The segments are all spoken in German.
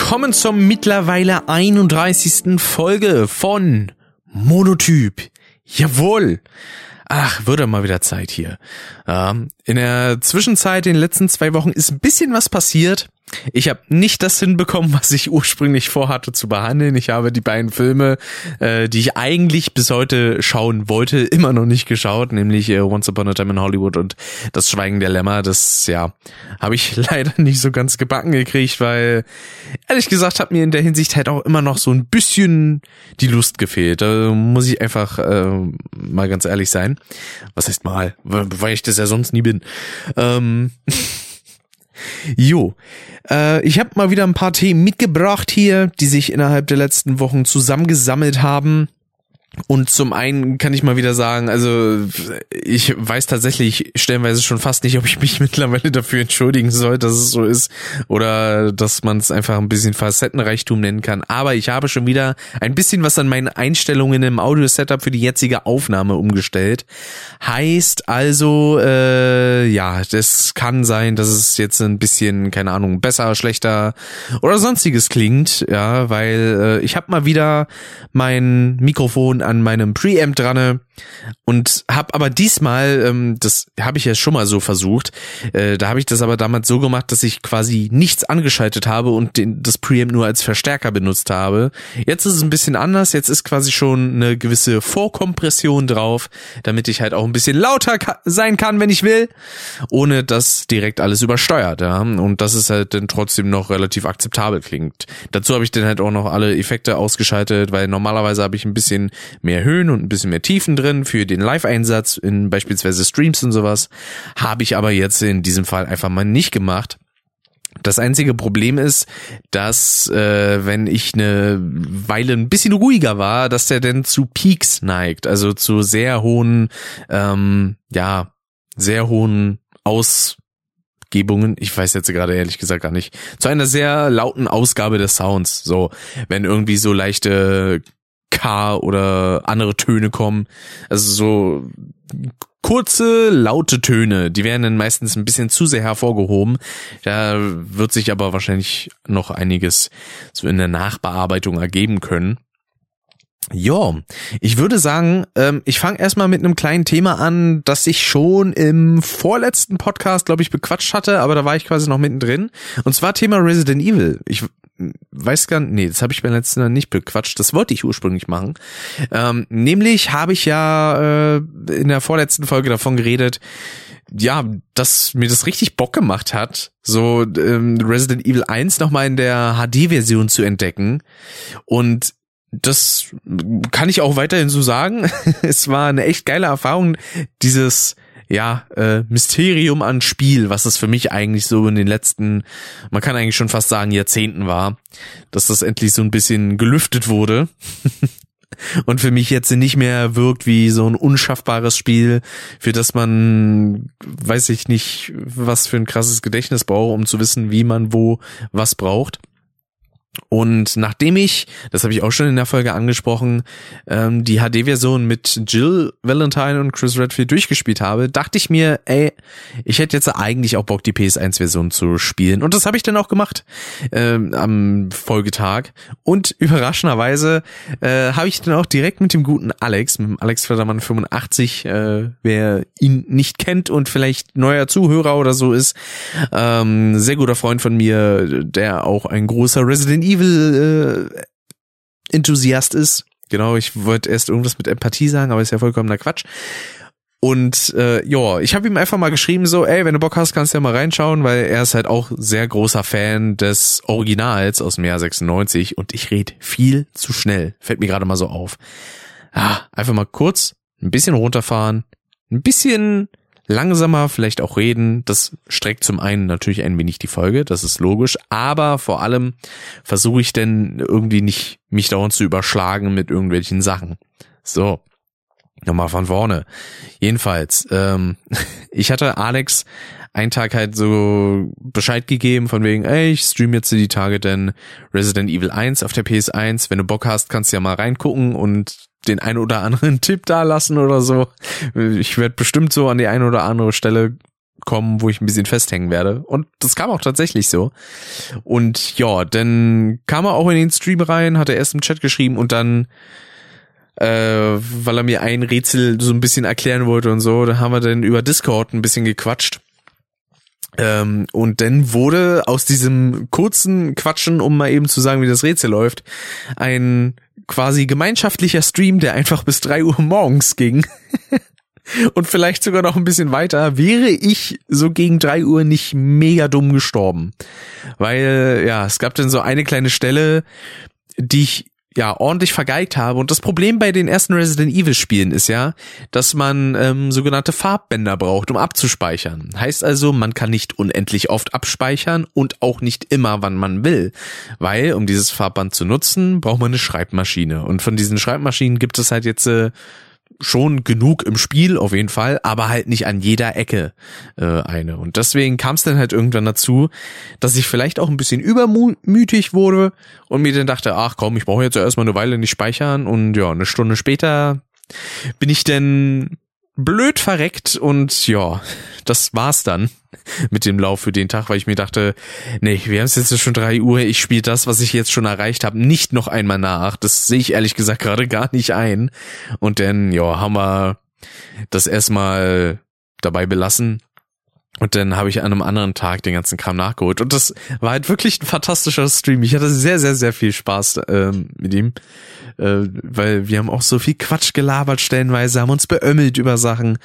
Willkommen zur mittlerweile 31. Folge von Monotyp. Jawohl. Ach, würde mal wieder Zeit hier. In der Zwischenzeit, in den letzten zwei Wochen, ist ein bisschen was passiert. Ich habe nicht das hinbekommen, was ich ursprünglich vorhatte zu behandeln. Ich habe die beiden Filme, äh, die ich eigentlich bis heute schauen wollte, immer noch nicht geschaut, nämlich äh, Once Upon a Time in Hollywood und Das Schweigen der Lämmer. Das, ja, habe ich leider nicht so ganz gebacken gekriegt, weil ehrlich gesagt hat mir in der Hinsicht halt auch immer noch so ein bisschen die Lust gefehlt. Da muss ich einfach äh, mal ganz ehrlich sein. Was heißt mal, weil ich das ja sonst nie bin. Ähm Jo, äh, ich habe mal wieder ein paar Themen mitgebracht hier, die sich innerhalb der letzten Wochen zusammengesammelt haben. Und zum einen kann ich mal wieder sagen, also ich weiß tatsächlich stellenweise schon fast nicht, ob ich mich mittlerweile dafür entschuldigen soll, dass es so ist oder dass man es einfach ein bisschen Facettenreichtum nennen kann. Aber ich habe schon wieder ein bisschen was an meinen Einstellungen im Audio-Setup für die jetzige Aufnahme umgestellt. Heißt also, äh, ja, das kann sein, dass es jetzt ein bisschen, keine Ahnung, besser, schlechter oder sonstiges klingt, ja, weil äh, ich habe mal wieder mein Mikrofon an meinem Preamp dran und habe aber diesmal, ähm, das habe ich ja schon mal so versucht, äh, da habe ich das aber damals so gemacht, dass ich quasi nichts angeschaltet habe und den, das Preamp nur als Verstärker benutzt habe. Jetzt ist es ein bisschen anders, jetzt ist quasi schon eine gewisse Vorkompression drauf, damit ich halt auch ein bisschen lauter ka sein kann, wenn ich will, ohne dass direkt alles übersteuert. Ja? Und das ist halt dann trotzdem noch relativ akzeptabel klingt. Dazu habe ich dann halt auch noch alle Effekte ausgeschaltet, weil normalerweise habe ich ein bisschen mehr Höhen und ein bisschen mehr Tiefen drin für den Live-Einsatz in beispielsweise Streams und sowas. Habe ich aber jetzt in diesem Fall einfach mal nicht gemacht. Das einzige Problem ist, dass äh, wenn ich eine Weile ein bisschen ruhiger war, dass der denn zu Peaks neigt, also zu sehr hohen, ähm, ja, sehr hohen Ausgebungen. Ich weiß jetzt gerade ehrlich gesagt gar nicht. Zu einer sehr lauten Ausgabe des Sounds. So, wenn irgendwie so leichte K oder andere Töne kommen. Also so kurze, laute Töne, die werden dann meistens ein bisschen zu sehr hervorgehoben. Da wird sich aber wahrscheinlich noch einiges so in der Nachbearbeitung ergeben können. Ja, ich würde sagen, ähm, ich fange erstmal mit einem kleinen Thema an, das ich schon im vorletzten Podcast, glaube ich, bequatscht hatte, aber da war ich quasi noch mittendrin. Und zwar Thema Resident Evil. Ich weiß gar nicht, nee, das habe ich beim letzten Mal nicht bequatscht. Das wollte ich ursprünglich machen. Ähm, nämlich habe ich ja äh, in der vorletzten Folge davon geredet, ja, dass mir das richtig Bock gemacht hat, so ähm, Resident Evil 1 nochmal in der HD-Version zu entdecken. Und das kann ich auch weiterhin so sagen. es war eine echt geile Erfahrung, dieses ja, äh, Mysterium an Spiel, was es für mich eigentlich so in den letzten, man kann eigentlich schon fast sagen, Jahrzehnten war, dass das endlich so ein bisschen gelüftet wurde. und für mich jetzt nicht mehr wirkt wie so ein unschaffbares Spiel, für das man, weiß ich nicht, was für ein krasses Gedächtnis braucht, um zu wissen, wie man wo was braucht. Und nachdem ich, das habe ich auch schon in der Folge angesprochen, ähm, die HD-Version mit Jill Valentine und Chris Redfield durchgespielt habe, dachte ich mir, ey, ich hätte jetzt eigentlich auch Bock, die PS1-Version zu spielen. Und das habe ich dann auch gemacht ähm, am Folgetag. Und überraschenderweise äh, habe ich dann auch direkt mit dem guten Alex, mit dem Alex Fördermann 85, äh, wer ihn nicht kennt und vielleicht neuer Zuhörer oder so ist, ähm, sehr guter Freund von mir, der auch ein großer Resident Evil äh, Enthusiast ist. Genau, ich wollte erst irgendwas mit Empathie sagen, aber ist ja vollkommener Quatsch. Und äh, ja, ich habe ihm einfach mal geschrieben so, ey, wenn du Bock hast, kannst du ja mal reinschauen, weil er ist halt auch sehr großer Fan des Originals aus dem Jahr 96 und ich rede viel zu schnell. Fällt mir gerade mal so auf. Ah, einfach mal kurz ein bisschen runterfahren, ein bisschen langsamer vielleicht auch reden. Das streckt zum einen natürlich ein wenig die Folge, das ist logisch, aber vor allem versuche ich denn irgendwie nicht mich dauernd zu überschlagen mit irgendwelchen Sachen. So, nochmal von vorne. Jedenfalls, ähm, ich hatte Alex einen Tag halt so Bescheid gegeben von wegen, ey, ich stream jetzt die Tage denn Resident Evil 1 auf der PS1. Wenn du Bock hast, kannst du ja mal reingucken und den ein oder anderen Tipp da lassen oder so. Ich werde bestimmt so an die eine oder andere Stelle kommen, wo ich ein bisschen festhängen werde. Und das kam auch tatsächlich so. Und ja, dann kam er auch in den Stream rein, hat er erst im Chat geschrieben und dann, äh, weil er mir ein Rätsel so ein bisschen erklären wollte und so, da haben wir dann über Discord ein bisschen gequatscht. Ähm, und dann wurde aus diesem kurzen Quatschen, um mal eben zu sagen, wie das Rätsel läuft, ein quasi gemeinschaftlicher Stream, der einfach bis drei Uhr morgens ging. und vielleicht sogar noch ein bisschen weiter, wäre ich so gegen drei Uhr nicht mega dumm gestorben. Weil, ja, es gab dann so eine kleine Stelle, die ich ja ordentlich vergeigt habe. Und das Problem bei den ersten Resident Evil Spielen ist ja, dass man ähm, sogenannte Farbbänder braucht, um abzuspeichern. Heißt also, man kann nicht unendlich oft abspeichern und auch nicht immer, wann man will. Weil, um dieses Farbband zu nutzen, braucht man eine Schreibmaschine. Und von diesen Schreibmaschinen gibt es halt jetzt äh, schon genug im Spiel auf jeden Fall, aber halt nicht an jeder Ecke äh, eine. Und deswegen kam es dann halt irgendwann dazu, dass ich vielleicht auch ein bisschen übermütig wurde und mir dann dachte, ach komm, ich brauche jetzt erstmal eine Weile nicht speichern und ja, eine Stunde später bin ich denn blöd verreckt und ja, das war's dann mit dem Lauf für den Tag, weil ich mir dachte, nee, wir haben es jetzt schon drei Uhr, ich spiele das, was ich jetzt schon erreicht habe, nicht noch einmal nach. Das sehe ich ehrlich gesagt gerade gar nicht ein. Und dann, ja, haben wir das erstmal dabei belassen und dann habe ich an einem anderen Tag den ganzen Kram nachgeholt. Und das war halt wirklich ein fantastischer Stream. Ich hatte sehr, sehr, sehr viel Spaß ähm, mit ihm. Äh, weil wir haben auch so viel Quatsch gelabert stellenweise, haben uns beömmelt über Sachen.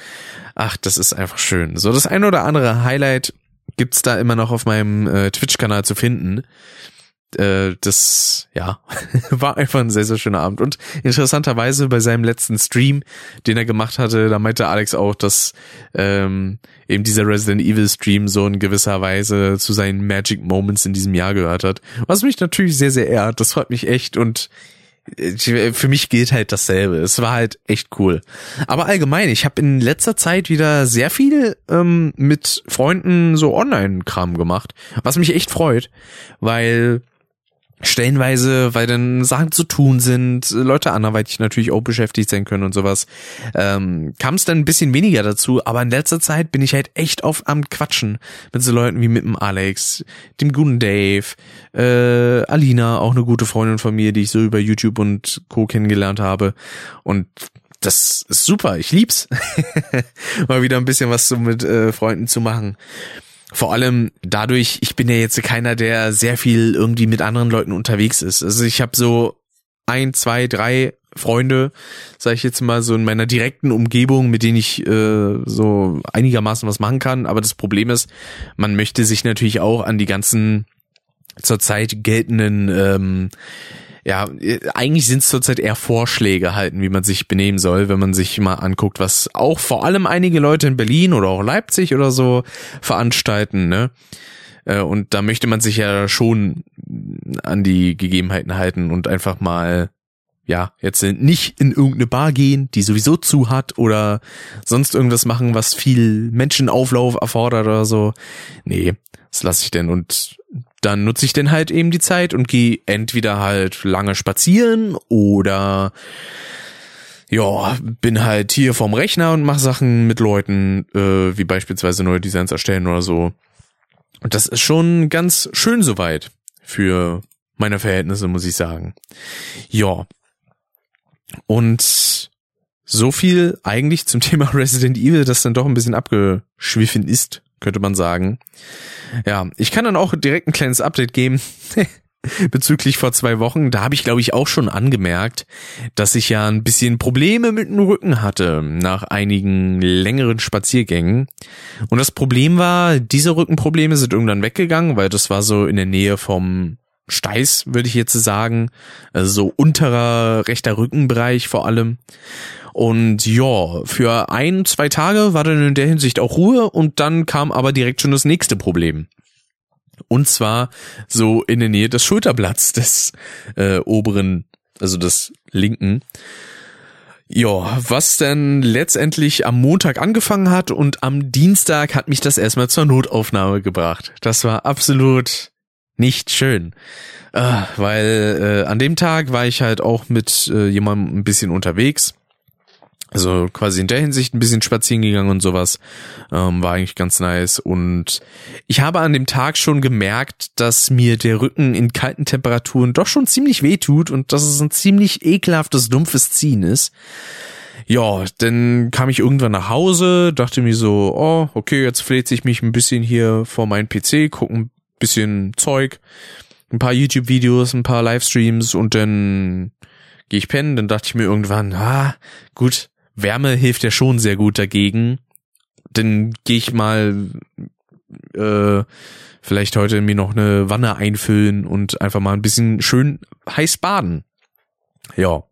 Ach, das ist einfach schön. So, das ein oder andere Highlight gibt's da immer noch auf meinem äh, Twitch-Kanal zu finden äh, das, ja, war einfach ein sehr, sehr schöner Abend. Und interessanterweise bei seinem letzten Stream, den er gemacht hatte, da meinte Alex auch, dass ähm, eben dieser Resident Evil Stream so in gewisser Weise zu seinen Magic Moments in diesem Jahr gehört hat. Was mich natürlich sehr, sehr ehrt. Das freut mich echt und äh, für mich gilt halt dasselbe. Es war halt echt cool. Aber allgemein, ich habe in letzter Zeit wieder sehr viel ähm, mit Freunden so Online-Kram gemacht, was mich echt freut, weil stellenweise, weil dann Sachen zu tun sind, Leute anderweitig natürlich auch beschäftigt sein können und sowas, ähm, kam es dann ein bisschen weniger dazu, aber in letzter Zeit bin ich halt echt oft am Quatschen mit so Leuten wie mit dem Alex, dem guten Dave, äh, Alina, auch eine gute Freundin von mir, die ich so über YouTube und Co. kennengelernt habe und das ist super, ich lieb's. Mal wieder ein bisschen was so mit äh, Freunden zu machen. Vor allem dadurch, ich bin ja jetzt keiner, der sehr viel irgendwie mit anderen Leuten unterwegs ist. Also ich habe so ein, zwei, drei Freunde, sage ich jetzt mal so in meiner direkten Umgebung, mit denen ich äh, so einigermaßen was machen kann. Aber das Problem ist, man möchte sich natürlich auch an die ganzen zurzeit geltenden ähm, ja, eigentlich sind es zurzeit eher Vorschläge halten, wie man sich benehmen soll, wenn man sich mal anguckt, was auch vor allem einige Leute in Berlin oder auch Leipzig oder so veranstalten, ne? Äh, und da möchte man sich ja schon an die Gegebenheiten halten und einfach mal ja, jetzt nicht in irgendeine Bar gehen, die sowieso zu hat oder sonst irgendwas machen, was viel Menschenauflauf erfordert oder so. Nee, das lasse ich denn und dann nutze ich denn halt eben die Zeit und gehe entweder halt lange spazieren oder ja, bin halt hier vorm Rechner und mache Sachen mit Leuten, äh, wie beispielsweise neue Designs erstellen oder so. Und das ist schon ganz schön soweit für meine Verhältnisse, muss ich sagen. Ja. Und so viel eigentlich zum Thema Resident Evil, das dann doch ein bisschen abgeschwiffen ist, könnte man sagen. Ja, ich kann dann auch direkt ein kleines Update geben. bezüglich vor zwei Wochen, da habe ich glaube ich auch schon angemerkt, dass ich ja ein bisschen Probleme mit dem Rücken hatte nach einigen längeren Spaziergängen. Und das Problem war, diese Rückenprobleme sind irgendwann weggegangen, weil das war so in der Nähe vom Steiß, würde ich jetzt sagen, also so unterer rechter Rückenbereich vor allem. Und ja, für ein, zwei Tage war dann in der Hinsicht auch Ruhe und dann kam aber direkt schon das nächste Problem. Und zwar so in der Nähe des Schulterblatts des äh, oberen, also des linken. Ja, was dann letztendlich am Montag angefangen hat und am Dienstag hat mich das erstmal zur Notaufnahme gebracht. Das war absolut nicht schön. Äh, weil äh, an dem Tag war ich halt auch mit äh, jemandem ein bisschen unterwegs Also quasi in der Hinsicht ein bisschen spazieren gegangen und sowas. Ähm, war eigentlich ganz nice. Und ich habe an dem Tag schon gemerkt, dass mir der Rücken in kalten Temperaturen doch schon ziemlich weh tut und dass es ein ziemlich ekelhaftes, dumpfes Ziehen ist. Ja, dann kam ich irgendwann nach Hause, dachte mir so, oh, okay, jetzt fläze ich mich ein bisschen hier vor meinen PC, gucke ein bisschen Zeug, ein paar YouTube-Videos, ein paar Livestreams und dann gehe ich pennen. Dann dachte ich mir irgendwann, ah, gut, Wärme hilft ja schon sehr gut dagegen. Dann gehe ich mal äh, vielleicht heute mir noch eine Wanne einfüllen und einfach mal ein bisschen schön heiß baden. Ja.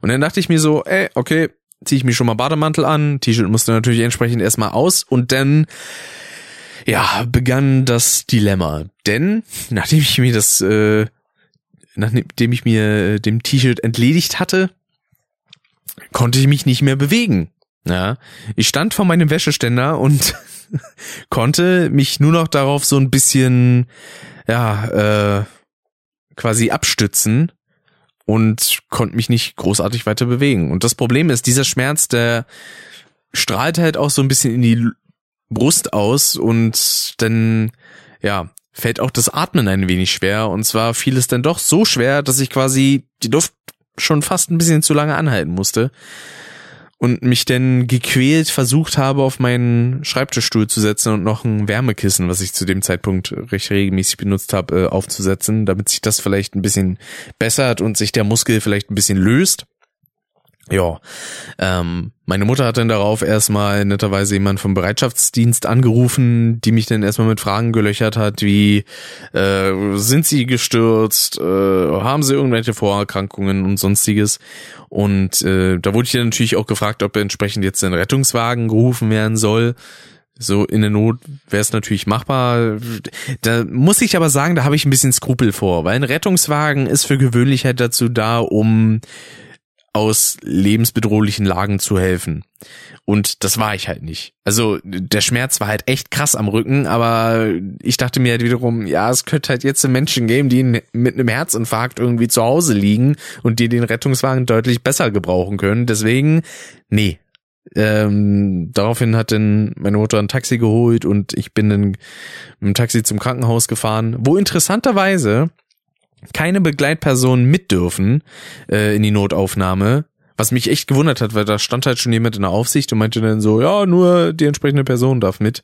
Und dann dachte ich mir so, ey, okay, ziehe ich mir schon mal Bademantel an, T-Shirt musste natürlich entsprechend erstmal aus und dann ja, begann das Dilemma. Denn nachdem ich mir das, äh, nachdem ich mir dem T-Shirt entledigt hatte, konnte ich mich nicht mehr bewegen. Ja, ich stand vor meinem Wäscheständer und konnte mich nur noch darauf so ein bisschen, ja, äh, quasi abstützen und konnte mich nicht großartig weiter bewegen. Und das Problem ist, dieser Schmerz, der strahlt halt auch so ein bisschen in die Brust aus und dann, ja, fällt auch das Atmen ein wenig schwer. Und zwar fiel es dann doch so schwer, dass ich quasi die Luft schon fast ein bisschen zu lange anhalten musste und mich dann gequält versucht habe, auf meinen Schreibtischstuhl zu setzen und noch ein Wärmekissen, was ich zu dem Zeitpunkt recht regelmäßig benutzt habe, äh, aufzusetzen, damit sich das vielleicht ein bisschen bessert und sich der Muskel vielleicht ein bisschen löst. Ja, ähm, meine Mutter hat dann darauf erstmal netterweise jemand vom Bereitschaftsdienst angerufen, die mich dann erstmal mit Fragen gelöchert hat, wie äh, sind sie gestürzt, äh, haben sie irgendwelche Vorerkrankungen und sonstiges. Und äh, da wurde ich dann natürlich auch gefragt, ob entsprechend jetzt ein Rettungswagen gerufen werden soll. So in der Not wäre es natürlich machbar. Da muss ich aber sagen, da habe ich ein bisschen Skrupel vor, weil ein Rettungswagen ist für gewöhnlich halt dazu da, um aus lebensbedrohlichen Lagen zu helfen. Und das war ich halt nicht. Also der Schmerz war halt echt krass am Rücken, aber ich dachte mir halt wiederum, ja, es könnte halt jetzt Menschen geben, die mit einem Herzinfarkt irgendwie zu Hause liegen und die den Rettungswagen deutlich besser gebrauchen können. Deswegen, nee. Ähm, daraufhin hat dann meine Mutter ein Taxi geholt und ich bin dann mit dem Taxi zum Krankenhaus gefahren, wo interessanterweise keine Begleitpersonen mit dürfen äh, in die Notaufnahme. Was mich echt gewundert hat, weil da stand halt schon jemand in der Aufsicht und meinte dann so, ja, nur die entsprechende Person darf mit.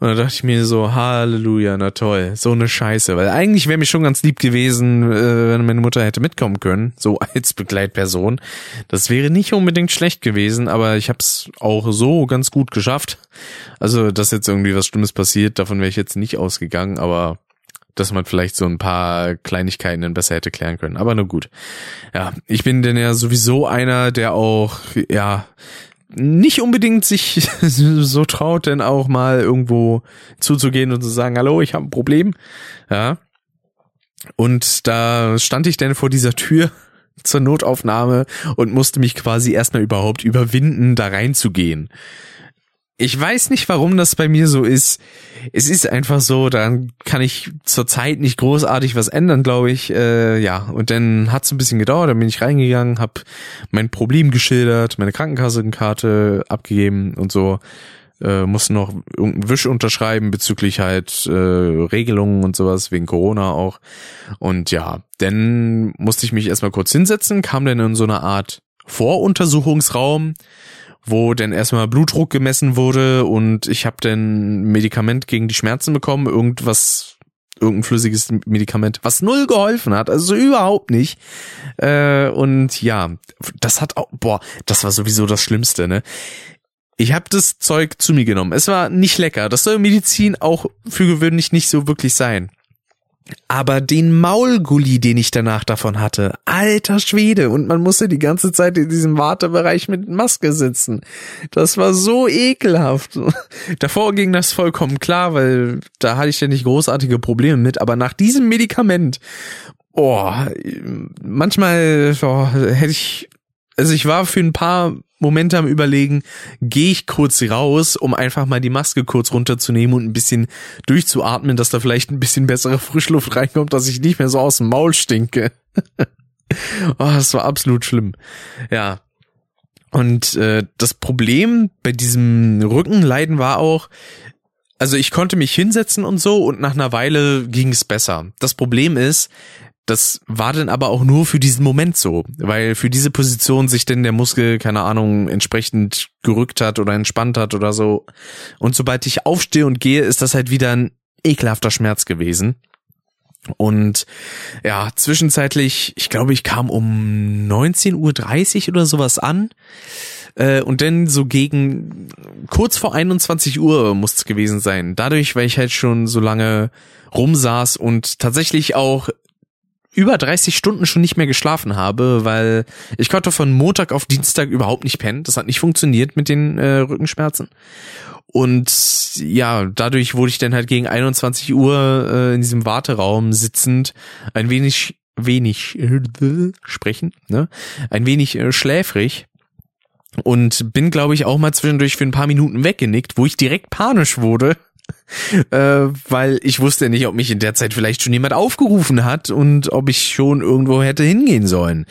Und da dachte ich mir so, Halleluja, na toll, so eine Scheiße. Weil eigentlich wäre mir schon ganz lieb gewesen, äh, wenn meine Mutter hätte mitkommen können, so als Begleitperson. Das wäre nicht unbedingt schlecht gewesen, aber ich habe es auch so ganz gut geschafft. Also, dass jetzt irgendwie was Schlimmes passiert, davon wäre ich jetzt nicht ausgegangen, aber dass man vielleicht so ein paar Kleinigkeiten dann besser hätte klären können. Aber nur gut. Ja, ich bin denn ja sowieso einer, der auch, ja, nicht unbedingt sich so traut, denn auch mal irgendwo zuzugehen und zu sagen, hallo, ich habe ein Problem. Ja. Und da stand ich dann vor dieser Tür zur Notaufnahme und musste mich quasi erstmal überhaupt überwinden, da reinzugehen. Ich weiß nicht, warum das bei mir so ist. Es ist einfach so, dann kann ich zurzeit nicht großartig was ändern, glaube ich. Äh, ja, und dann hat es ein bisschen gedauert, dann bin ich reingegangen, habe mein Problem geschildert, meine Krankenkassenkarte abgegeben und so. Äh, musste noch irgendeinen Wisch unterschreiben bezüglich halt äh, Regelungen und sowas, wegen Corona auch. Und ja, dann musste ich mich erstmal kurz hinsetzen, kam dann in so eine Art Voruntersuchungsraum wo dann erstmal Blutdruck gemessen wurde und ich habe dann Medikament gegen die Schmerzen bekommen, irgendwas irgendein flüssiges Medikament, was null geholfen hat, also überhaupt nicht. Äh, und ja, das hat auch, boah, das war sowieso das Schlimmste, ne? Ich habe das Zeug zu mir genommen. Es war nicht lecker. Das soll Medizin auch für gewöhnlich nicht so wirklich sein. Aber den Maulgulli, den ich danach davon hatte, alter Schwede, und man musste die ganze Zeit in diesem Wartebereich mit Maske sitzen. Das war so ekelhaft. Davor ging das vollkommen klar, weil da hatte ich ja nicht großartige Probleme mit, aber nach diesem Medikament, oh, manchmal oh, hätte ich, also ich war für ein paar Momente am überlegen, gehe ich kurz raus, um einfach mal die Maske kurz runterzunehmen und ein bisschen durchzuatmen, dass da vielleicht ein bisschen bessere Frischluft reinkommt, dass ich nicht mehr so aus dem Maul stinke. oh, das war absolut schlimm. Ja. Und äh, das Problem bei diesem Rückenleiden war auch, also ich konnte mich hinsetzen und so und nach einer Weile ging es besser. Das Problem ist, das war dann aber auch nur für diesen Moment so, weil für diese Position sich denn der Muskel, keine Ahnung, entsprechend gerückt hat oder entspannt hat oder so. Und sobald ich aufstehe und gehe, ist das halt wieder ein ekelhafter Schmerz gewesen. Und ja, zwischenzeitlich, ich glaube, ich kam um 19.30 Uhr oder sowas an. Äh, und dann so gegen kurz vor 21 Uhr muss es gewesen sein. Dadurch, weil ich halt schon so lange rumsaß und tatsächlich auch über 30 Stunden schon nicht mehr geschlafen habe, weil ich konnte von Montag auf Dienstag überhaupt nicht pennen. Das hat nicht funktioniert mit den äh, Rückenschmerzen. Und ja, dadurch wurde ich dann halt gegen 21 Uhr äh, in diesem Warteraum sitzend ein wenig, wenig äh, sprechen, ne? Ein wenig äh, schläfrig und bin, glaube ich, auch mal zwischendurch für ein paar Minuten weggenickt, wo ich direkt panisch wurde äh, weil ich wusste nicht, ob mich in der Zeit vielleicht schon jemand aufgerufen hat und ob ich schon irgendwo hätte hingehen sollen.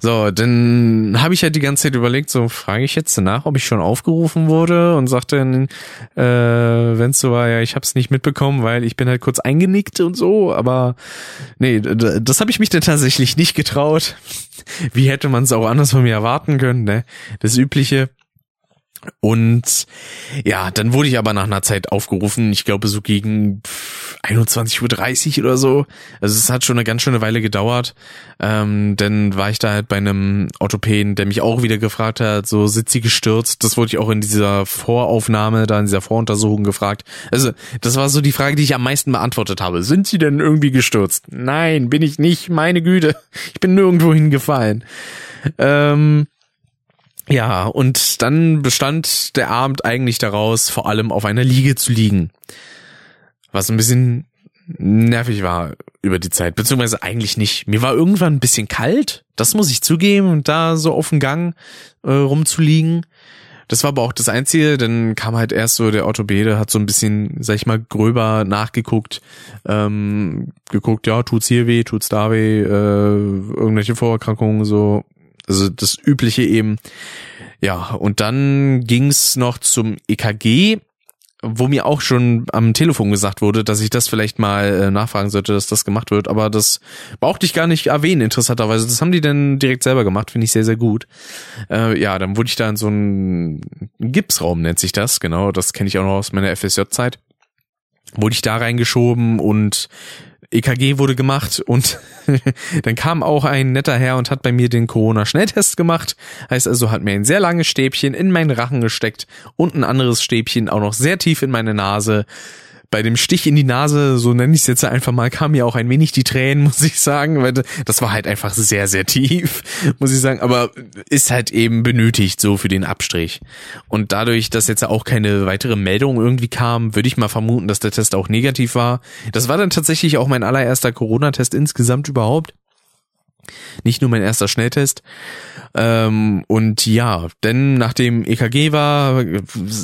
So, dann habe ich halt die ganze Zeit überlegt, so frage ich jetzt nach, ob ich schon aufgerufen wurde und sagte dann, äh, wenn es so war, ja, ich habe es nicht mitbekommen, weil ich bin halt kurz eingenickt und so, aber nee, das habe ich mich dann tatsächlich nicht getraut. Wie hätte man es auch anders von mir erwarten können, ne? Das übliche. Und ja, dann wurde ich aber nach einer Zeit aufgerufen, ich glaube so gegen 21.30 Uhr oder so. Also es hat schon eine ganz schöne Weile gedauert. Ähm, dann war ich da halt bei einem Orthopäden, der mich auch wieder gefragt hat, so sitzt sie gestürzt. Das wurde ich auch in dieser Voraufnahme, da in dieser Voruntersuchung gefragt. Also das war so die Frage, die ich am meisten beantwortet habe. Sind sie denn irgendwie gestürzt? Nein, bin ich nicht. Meine Güte, ich bin nirgendwo hingefallen. Ähm, ja, und dann bestand der Abend eigentlich daraus, vor allem auf einer Liege zu liegen. Was ein bisschen nervig war über die Zeit, beziehungsweise eigentlich nicht. Mir war irgendwann ein bisschen kalt, das muss ich zugeben, und da so auf dem Gang äh, rumzuliegen. Das war aber auch das Einzige, dann kam halt erst so der Orthopäde, hat so ein bisschen, sag ich mal, gröber nachgeguckt, ähm, geguckt, ja, tut's hier weh, tut's da weh, äh, irgendwelche Vorerkrankungen, so also das übliche eben. Ja, und dann ging's noch zum EKG, wo mir auch schon am Telefon gesagt wurde, dass ich das vielleicht mal äh, nachfragen sollte, dass das gemacht wird. Aber das brauchte ich gar nicht erwähnen, interessanterweise. Das haben die dann direkt selber gemacht, finde ich sehr, sehr gut. Äh, ja, dann wurde ich da in so einen Gipsraum, nennt sich das, genau. Das kenne ich auch noch aus meiner FSJ-Zeit. Wurde ich da reingeschoben und EKG wurde gemacht und dann kam auch ein netter Herr und hat bei mir den Corona-Schnelltest gemacht. Heißt also, hat mir ein sehr langes Stäbchen in meinen Rachen gesteckt und ein anderes Stäbchen auch noch sehr tief in meine Nase bei dem Stich in die Nase, so nenne ich es jetzt einfach mal, kam mir auch ein wenig die Tränen, muss ich sagen, weil das war halt einfach sehr, sehr tief, muss ich sagen, aber ist halt eben benötigt so für den Abstrich. Und dadurch, dass jetzt auch keine weitere Meldung irgendwie kam, würde ich mal vermuten, dass der Test auch negativ war. Das war dann tatsächlich auch mein allererster Corona-Test insgesamt überhaupt. Nicht nur mein erster Schnelltest. Ähm, und ja, denn nachdem EKG war,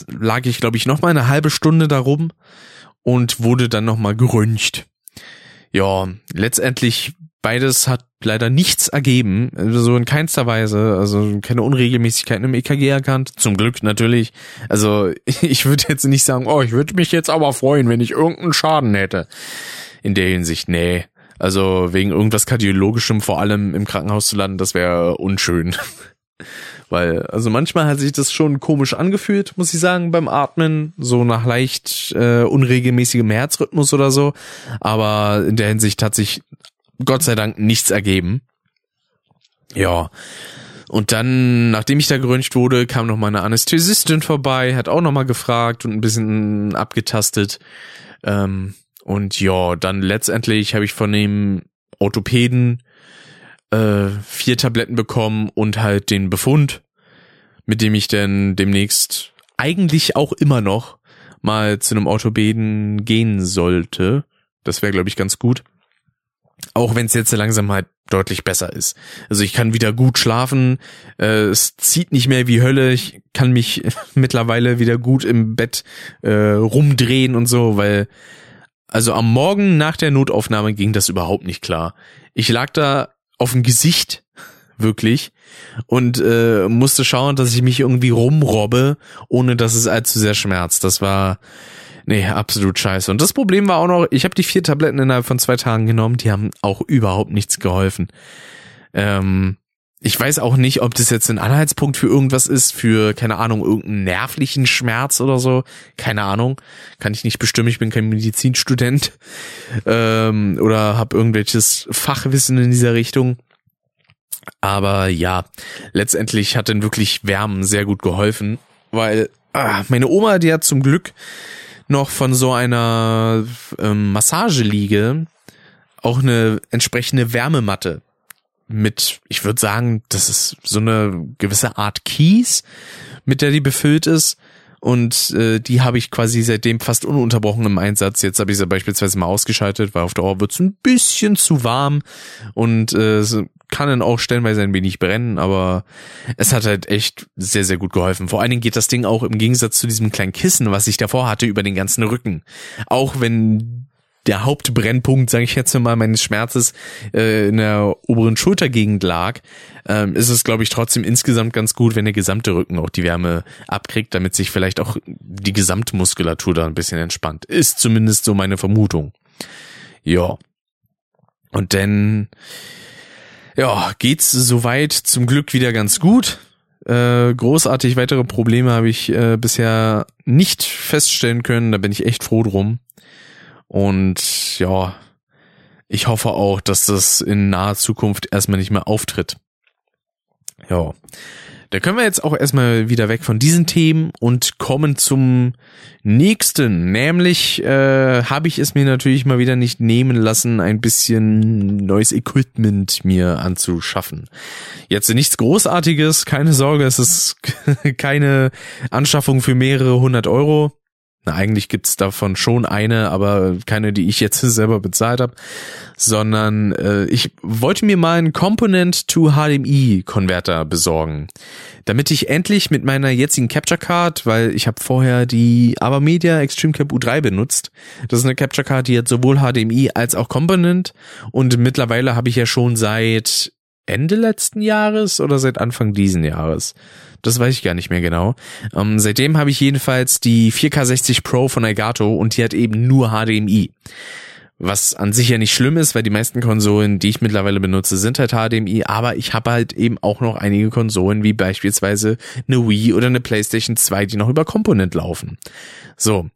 lag ich, glaube ich, noch mal eine halbe Stunde darum und wurde dann nochmal geröntgt. Ja, letztendlich beides hat leider nichts ergeben, also in keinster Weise, also keine Unregelmäßigkeiten im EKG erkannt. Zum Glück natürlich. Also ich würde jetzt nicht sagen, oh, ich würde mich jetzt aber freuen, wenn ich irgendeinen Schaden hätte. In der Hinsicht, nee. Also wegen irgendwas Kardiologischem vor allem im Krankenhaus zu landen, das wäre unschön. Weil, also manchmal hat sich das schon komisch angefühlt, muss ich sagen, beim Atmen, so nach leicht äh, unregelmäßigem Herzrhythmus oder so. Aber in der Hinsicht hat sich Gott sei Dank nichts ergeben. Ja. Und dann, nachdem ich da geröntgt wurde, kam noch meine Anästhesistin vorbei, hat auch noch mal gefragt und ein bisschen abgetastet. Ähm, und ja, dann letztendlich habe ich von dem Orthopäden äh, vier Tabletten bekommen und halt den Befund, mit dem ich dann demnächst eigentlich auch immer noch mal zu einem Orthopäden gehen sollte. Das wäre, glaube ich, ganz gut. Auch wenn es jetzt langsam halt deutlich besser ist. Also ich kann wieder gut schlafen, äh, es zieht nicht mehr wie Hölle, ich kann mich mittlerweile wieder gut im Bett äh, rumdrehen und so, weil also am Morgen nach der Notaufnahme ging das überhaupt nicht klar. Ich lag da auf dem Gesicht, wirklich. Und äh, musste schauen, dass ich mich irgendwie rumrobbe, ohne dass es allzu sehr schmerzt. Das war, nee, absolut scheiße. Und das Problem war auch noch, ich habe die vier Tabletten innerhalb von zwei Tagen genommen, die haben auch überhaupt nichts geholfen. Ähm, ich weiß auch nicht, ob das jetzt ein Anhaltspunkt für irgendwas ist, für, keine Ahnung, irgendeinen nervlichen Schmerz oder so. Keine Ahnung. Kann ich nicht bestimmen, ich bin kein Medizinstudent. Ähm, oder habe irgendwelches Fachwissen in dieser Richtung. Aber ja, letztendlich hat denn wirklich Wärmen sehr gut geholfen, weil ah, meine Oma, die hat zum Glück noch von so einer ähm, Massageliege auch eine entsprechende Wärmematte mit, ich würde sagen, das ist so eine gewisse Art Kies, mit der die befüllt ist. Und äh, die habe ich quasi seitdem fast ununterbrochen im Einsatz. Jetzt habe ich sie beispielsweise mal ausgeschaltet, weil auf Dauer wird es ein bisschen zu warm und äh, kann dann auch stellenweise ein wenig brennen, aber es hat halt echt sehr, sehr gut geholfen. Vor allen Dingen geht das Ding auch im Gegensatz zu diesem kleinen Kissen, was ich davor hatte, über den ganzen Rücken. Auch wenn der Hauptbrennpunkt, sage ich jetzt mal, meines Schmerzes äh, in der oberen Schultergegend lag, ähm, ist es, glaube ich, trotzdem insgesamt ganz gut, wenn der gesamte Rücken auch die Wärme abkriegt, damit sich vielleicht auch die Gesamtmuskulatur da ein bisschen entspannt. Ist zumindest so meine Vermutung. Ja. Und dann, ja, geht's soweit zum Glück wieder ganz gut. Äh, großartig weitere Probleme habe ich äh, bisher nicht feststellen können. Da bin ich echt froh drum. Und ja, ich hoffe auch, dass das in naher Zukunft erstmal nicht mehr auftritt. Ja. Da können wir jetzt auch erstmal wieder weg von diesen Themen und kommen zum nächsten. Nämlich äh, habe ich es mir natürlich mal wieder nicht nehmen lassen, ein bisschen neues Equipment mir anzuschaffen. Jetzt nichts Großartiges, keine Sorge, es ist keine Anschaffung für mehrere hundert Euro. Na, eigentlich gibt's davon schon eine, aber keine, die ich jetzt selber bezahlt habe, sondern äh, ich wollte mir mal einen Component to HDMI Konverter besorgen, damit ich endlich mit meiner jetzigen Capture Card, weil ich habe vorher die Abermedia Extreme Cap U3 benutzt. Das ist eine Capture Card, die hat sowohl HDMI als auch Component und mittlerweile habe ich ja schon seit Ende letzten Jahres oder seit Anfang diesen Jahres das weiß ich gar nicht mehr genau. Ähm, seitdem habe ich jedenfalls die 4K60 Pro von Elgato und die hat eben nur HDMI. Was an sich ja nicht schlimm ist, weil die meisten Konsolen, die ich mittlerweile benutze, sind halt HDMI, aber ich habe halt eben auch noch einige Konsolen, wie beispielsweise eine Wii oder eine PlayStation 2, die noch über Component laufen. So.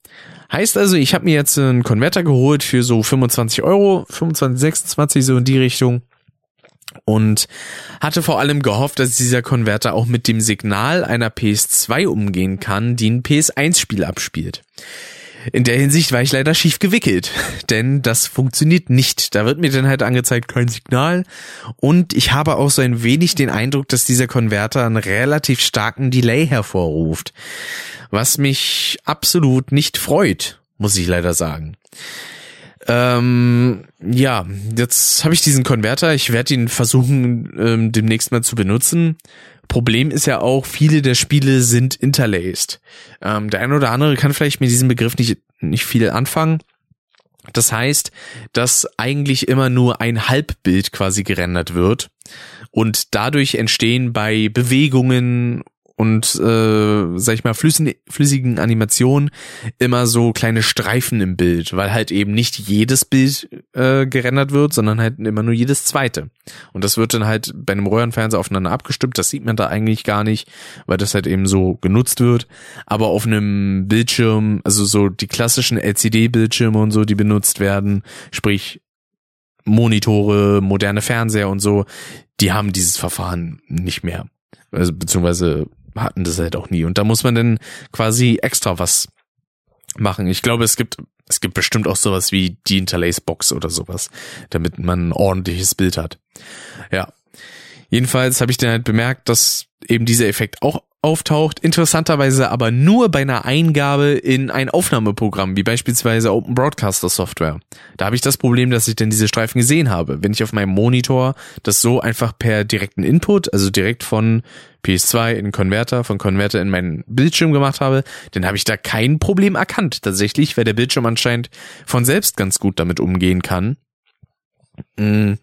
Heißt also, ich habe mir jetzt einen Konverter geholt für so 25 Euro, 25, 26 so in die Richtung und hatte vor allem gehofft, dass dieser Konverter auch mit dem Signal einer PS2 umgehen kann, die ein PS1-Spiel abspielt. In der Hinsicht war ich leider schief gewickelt, denn das funktioniert nicht. Da wird mir dann halt angezeigt kein Signal und ich habe auch so ein wenig den Eindruck, dass dieser Konverter einen relativ starken Delay hervorruft, was mich absolut nicht freut, muss ich leider sagen. Ähm, ja, jetzt habe ich diesen Konverter. Ich werde ihn versuchen, ähm, demnächst mal zu benutzen. Problem ist ja auch, viele der Spiele sind interlaced. Ähm, der eine oder andere kann vielleicht mit diesem Begriff nicht, nicht viel anfangen. Das heißt, dass eigentlich immer nur ein Halbbild quasi gerendert wird und dadurch entstehen bei Bewegungen und äh, sag ich mal flüssigen, flüssigen Animationen immer so kleine Streifen im Bild, weil halt eben nicht jedes Bild äh, gerendert wird, sondern halt immer nur jedes zweite. Und das wird dann halt bei einem Röhrenfernseher aufeinander abgestimmt. Das sieht man da eigentlich gar nicht, weil das halt eben so genutzt wird. Aber auf einem Bildschirm, also so die klassischen LCD-Bildschirme und so, die benutzt werden, sprich Monitore, moderne Fernseher und so, die haben dieses Verfahren nicht mehr. Also beziehungsweise hatten das halt auch nie. Und da muss man dann quasi extra was machen. Ich glaube, es gibt, es gibt bestimmt auch sowas wie die Interlace Box oder sowas, damit man ein ordentliches Bild hat. Ja. Jedenfalls habe ich dann halt bemerkt, dass eben dieser Effekt auch auftaucht, interessanterweise aber nur bei einer Eingabe in ein Aufnahmeprogramm, wie beispielsweise Open Broadcaster Software. Da habe ich das Problem, dass ich dann diese Streifen gesehen habe. Wenn ich auf meinem Monitor das so einfach per direkten Input, also direkt von PS2 in Konverter, von Konverter in meinen Bildschirm gemacht habe, dann habe ich da kein Problem erkannt tatsächlich, weil der Bildschirm anscheinend von selbst ganz gut damit umgehen kann. Mm.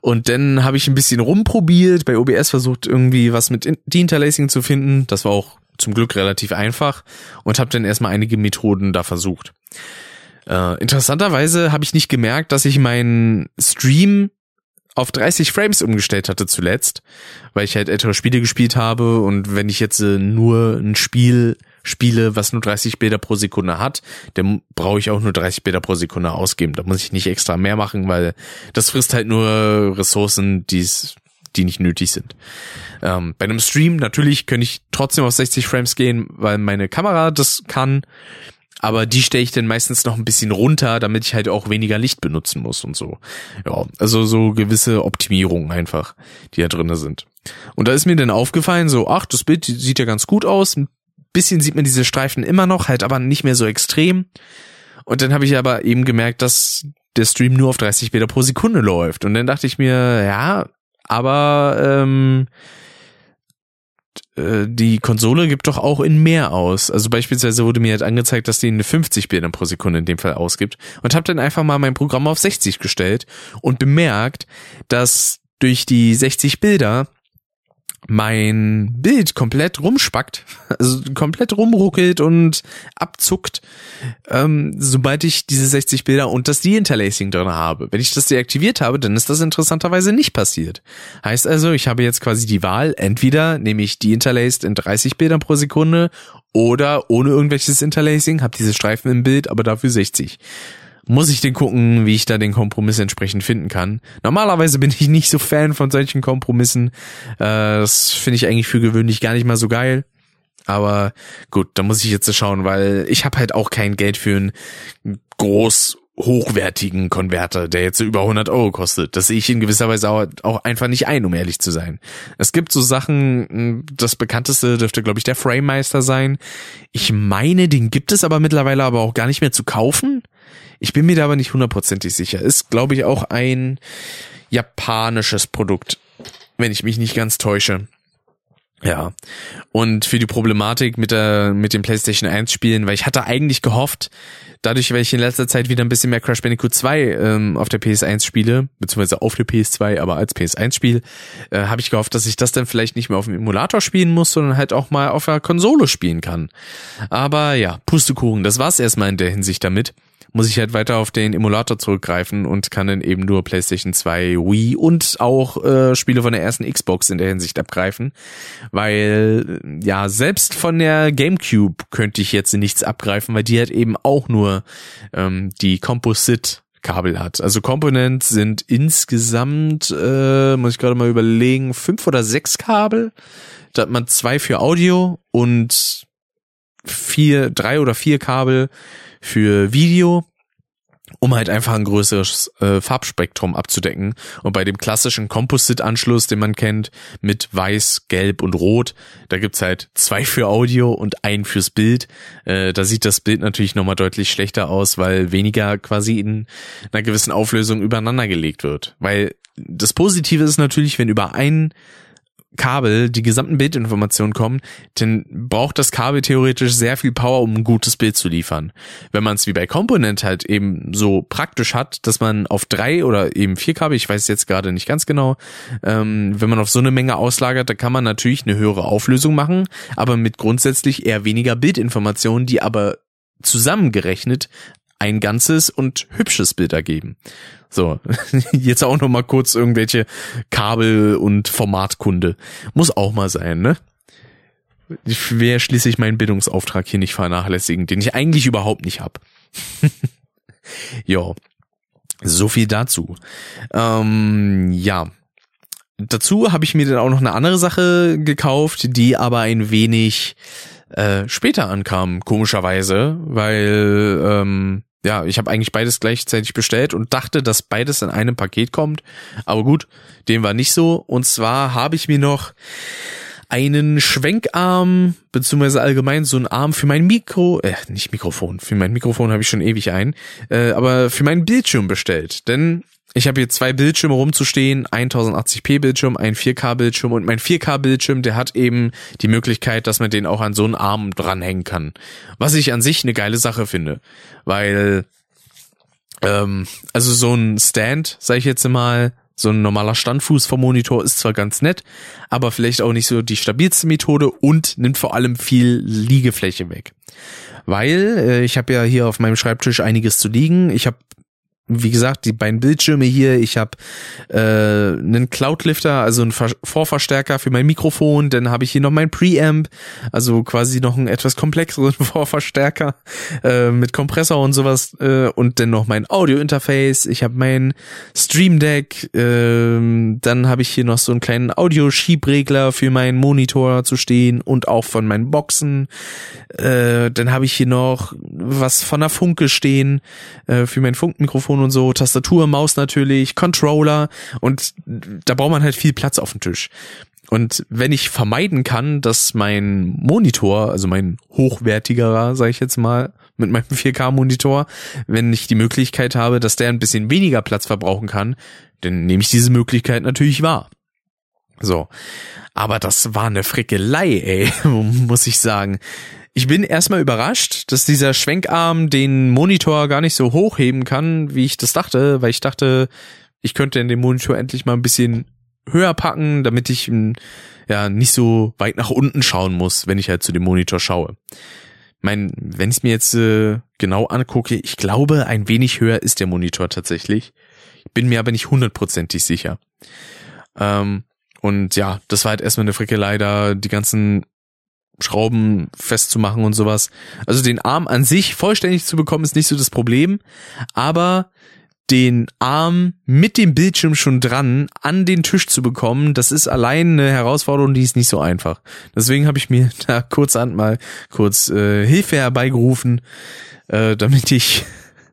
Und dann habe ich ein bisschen rumprobiert, bei OBS versucht irgendwie was mit Deinterlacing zu finden. Das war auch zum Glück relativ einfach und habe dann erstmal einige Methoden da versucht. Äh, interessanterweise habe ich nicht gemerkt, dass ich meinen Stream auf 30 Frames umgestellt hatte zuletzt, weil ich halt ältere Spiele gespielt habe und wenn ich jetzt äh, nur ein Spiel spiele, was nur 30 Bilder pro Sekunde hat, dann brauche ich auch nur 30 Bilder pro Sekunde ausgeben. Da muss ich nicht extra mehr machen, weil das frisst halt nur Ressourcen, die's, die nicht nötig sind. Ähm, bei einem Stream natürlich könnte ich trotzdem auf 60 Frames gehen, weil meine Kamera das kann aber die stelle ich dann meistens noch ein bisschen runter, damit ich halt auch weniger Licht benutzen muss und so. Ja, also so gewisse Optimierungen einfach, die da drinne sind. Und da ist mir dann aufgefallen, so, ach, das Bild sieht ja ganz gut aus. Ein bisschen sieht man diese Streifen immer noch, halt aber nicht mehr so extrem. Und dann habe ich aber eben gemerkt, dass der Stream nur auf 30 Bilder pro Sekunde läuft. Und dann dachte ich mir, ja, aber ähm, äh, die Konsole gibt doch auch in mehr aus. Also beispielsweise wurde mir halt angezeigt, dass die eine 50 Bilder pro Sekunde in dem Fall ausgibt und habe dann einfach mal mein Programm auf 60 gestellt und bemerkt, dass durch die 60 Bilder mein Bild komplett rumspackt, also komplett rumruckelt und abzuckt, ähm, sobald ich diese 60 Bilder und das De-Interlacing drin habe. Wenn ich das deaktiviert habe, dann ist das interessanterweise nicht passiert. Heißt also, ich habe jetzt quasi die Wahl, entweder nehme ich De-Interlaced in 30 Bildern pro Sekunde oder ohne irgendwelches Interlacing, habe diese Streifen im Bild, aber dafür 60 muss ich den gucken, wie ich da den Kompromiss entsprechend finden kann. Normalerweise bin ich nicht so Fan von solchen Kompromissen. Äh, das finde ich eigentlich für gewöhnlich gar nicht mal so geil. Aber gut, da muss ich jetzt schauen, weil ich habe halt auch kein Geld für einen groß hochwertigen Konverter, der jetzt über 100 Euro kostet. Das sehe ich in gewisser Weise auch einfach nicht ein, um ehrlich zu sein. Es gibt so Sachen, das bekannteste dürfte, glaube ich, der Framemeister sein. Ich meine, den gibt es aber mittlerweile aber auch gar nicht mehr zu kaufen. Ich bin mir da aber nicht hundertprozentig sicher. Ist, glaube ich, auch ein japanisches Produkt, wenn ich mich nicht ganz täusche. Ja. Und für die Problematik mit der, mit dem PlayStation 1 Spielen, weil ich hatte eigentlich gehofft, dadurch, weil ich in letzter Zeit wieder ein bisschen mehr Crash Bandicoot 2 ähm, auf der PS1 spiele, beziehungsweise auf der PS2, aber als PS1 Spiel, äh, habe ich gehofft, dass ich das dann vielleicht nicht mehr auf dem Emulator spielen muss, sondern halt auch mal auf der Konsole spielen kann. Aber ja, Pustekuchen, das war's erstmal in der Hinsicht damit muss ich halt weiter auf den Emulator zurückgreifen und kann dann eben nur PlayStation 2, Wii und auch äh, Spiele von der ersten Xbox in der Hinsicht abgreifen, weil ja selbst von der GameCube könnte ich jetzt nichts abgreifen, weil die hat eben auch nur ähm, die Composite Kabel hat. Also Components sind insgesamt, äh, muss ich gerade mal überlegen, fünf oder sechs Kabel. Da hat man zwei für Audio und vier, drei oder vier Kabel für Video, um halt einfach ein größeres äh, Farbspektrum abzudecken. Und bei dem klassischen Composite-Anschluss, den man kennt, mit Weiß, Gelb und Rot, da gibt's halt zwei für Audio und ein fürs Bild. Äh, da sieht das Bild natürlich nochmal deutlich schlechter aus, weil weniger quasi in einer gewissen Auflösung übereinander gelegt wird. Weil das Positive ist natürlich, wenn über ein Kabel die gesamten Bildinformationen kommen, dann braucht das Kabel theoretisch sehr viel Power, um ein gutes Bild zu liefern. Wenn man es wie bei Component halt eben so praktisch hat, dass man auf drei oder eben vier Kabel, ich weiß jetzt gerade nicht ganz genau, ähm, wenn man auf so eine Menge auslagert, da kann man natürlich eine höhere Auflösung machen, aber mit grundsätzlich eher weniger Bildinformationen, die aber zusammengerechnet ein ganzes und hübsches Bild ergeben. So, jetzt auch noch mal kurz irgendwelche Kabel und Formatkunde. Muss auch mal sein, ne? Ich will schließlich meinen Bildungsauftrag hier nicht vernachlässigen, den ich eigentlich überhaupt nicht hab. ja, so viel dazu. Ähm, ja, dazu habe ich mir dann auch noch eine andere Sache gekauft, die aber ein wenig äh, später ankam, komischerweise, weil ähm, ja, ich habe eigentlich beides gleichzeitig bestellt und dachte, dass beides in einem Paket kommt. Aber gut, dem war nicht so. Und zwar habe ich mir noch einen Schwenkarm, beziehungsweise allgemein so einen Arm für mein Mikro, äh, nicht Mikrofon, für mein Mikrofon habe ich schon ewig ein, äh, aber für meinen Bildschirm bestellt. Denn ich habe hier zwei Bildschirme rumzustehen, 1080p Bildschirm, ein 4K Bildschirm und mein 4K Bildschirm, der hat eben die Möglichkeit, dass man den auch an so einen Arm dranhängen kann. Was ich an sich eine geile Sache finde, weil Ähm, also so ein Stand, sage ich jetzt mal, so ein normaler Standfuß vom Monitor ist zwar ganz nett, aber vielleicht auch nicht so die stabilste Methode und nimmt vor allem viel Liegefläche weg. Weil äh, ich habe ja hier auf meinem Schreibtisch einiges zu liegen. Ich habe wie gesagt, die beiden Bildschirme hier, ich habe äh, einen Cloudlifter, also einen Ver Vorverstärker für mein Mikrofon, dann habe ich hier noch mein Preamp, also quasi noch einen etwas komplexeren Vorverstärker äh, mit Kompressor und sowas äh, und dann noch mein Audio-Interface, ich habe mein Stream Deck, äh, dann habe ich hier noch so einen kleinen Audio-Schiebregler für meinen Monitor zu stehen und auch von meinen Boxen, äh, dann habe ich hier noch was von der Funke stehen äh, für mein Funkmikrofon und so, Tastatur, Maus natürlich, Controller und da braucht man halt viel Platz auf dem Tisch. Und wenn ich vermeiden kann, dass mein Monitor, also mein hochwertigerer, sage ich jetzt mal, mit meinem 4K-Monitor, wenn ich die Möglichkeit habe, dass der ein bisschen weniger Platz verbrauchen kann, dann nehme ich diese Möglichkeit natürlich wahr. So. Aber das war eine Frickelei, ey, muss ich sagen. Ich bin erstmal überrascht, dass dieser Schwenkarm den Monitor gar nicht so hochheben kann, wie ich das dachte, weil ich dachte, ich könnte den Monitor endlich mal ein bisschen höher packen, damit ich ja nicht so weit nach unten schauen muss, wenn ich halt zu dem Monitor schaue. Mein, wenn ich mir jetzt äh, genau angucke, ich glaube, ein wenig höher ist der Monitor tatsächlich. Ich bin mir aber nicht hundertprozentig sicher. Ähm, und ja, das war halt erstmal eine Frickelei da, die ganzen Schrauben festzumachen und sowas. Also den Arm an sich vollständig zu bekommen ist nicht so das Problem, aber den Arm mit dem Bildschirm schon dran an den Tisch zu bekommen, das ist allein eine Herausforderung, die ist nicht so einfach. Deswegen habe ich mir da kurzerhand mal kurz äh, Hilfe herbeigerufen, äh, damit ich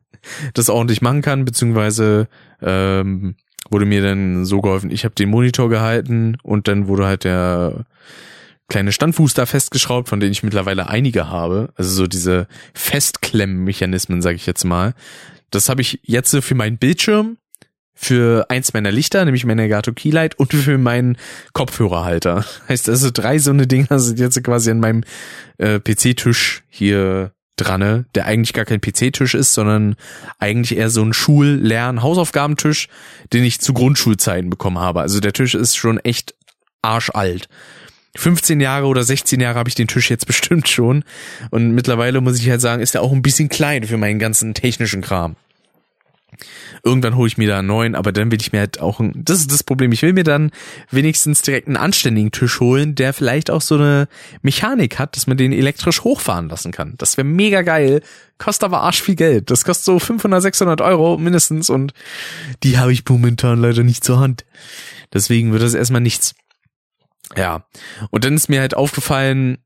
das ordentlich machen kann, beziehungsweise ähm, wurde mir dann so geholfen, ich habe den Monitor gehalten und dann wurde halt der kleine Standfuß da festgeschraubt, von denen ich mittlerweile einige habe. Also so diese Festklemmenmechanismen, sage ich jetzt mal. Das habe ich jetzt für meinen Bildschirm, für eins meiner Lichter, nämlich mein Elgato Keylight und für meinen Kopfhörerhalter. Heißt also drei so eine Dinger sind jetzt quasi an meinem äh, PC-Tisch hier dran, der eigentlich gar kein PC-Tisch ist, sondern eigentlich eher so ein Schul-, Lern-, Hausaufgabentisch, den ich zu Grundschulzeiten bekommen habe. Also der Tisch ist schon echt arschalt. 15 Jahre oder 16 Jahre habe ich den Tisch jetzt bestimmt schon. Und mittlerweile muss ich halt sagen, ist er auch ein bisschen klein für meinen ganzen technischen Kram. Irgendwann hole ich mir da einen neuen, aber dann will ich mir halt auch ein, das ist das Problem, ich will mir dann wenigstens direkt einen anständigen Tisch holen, der vielleicht auch so eine Mechanik hat, dass man den elektrisch hochfahren lassen kann. Das wäre mega geil, kostet aber arsch viel Geld. Das kostet so 500, 600 Euro mindestens und die habe ich momentan leider nicht zur Hand. Deswegen wird das erstmal nichts. Ja. Und dann ist mir halt aufgefallen,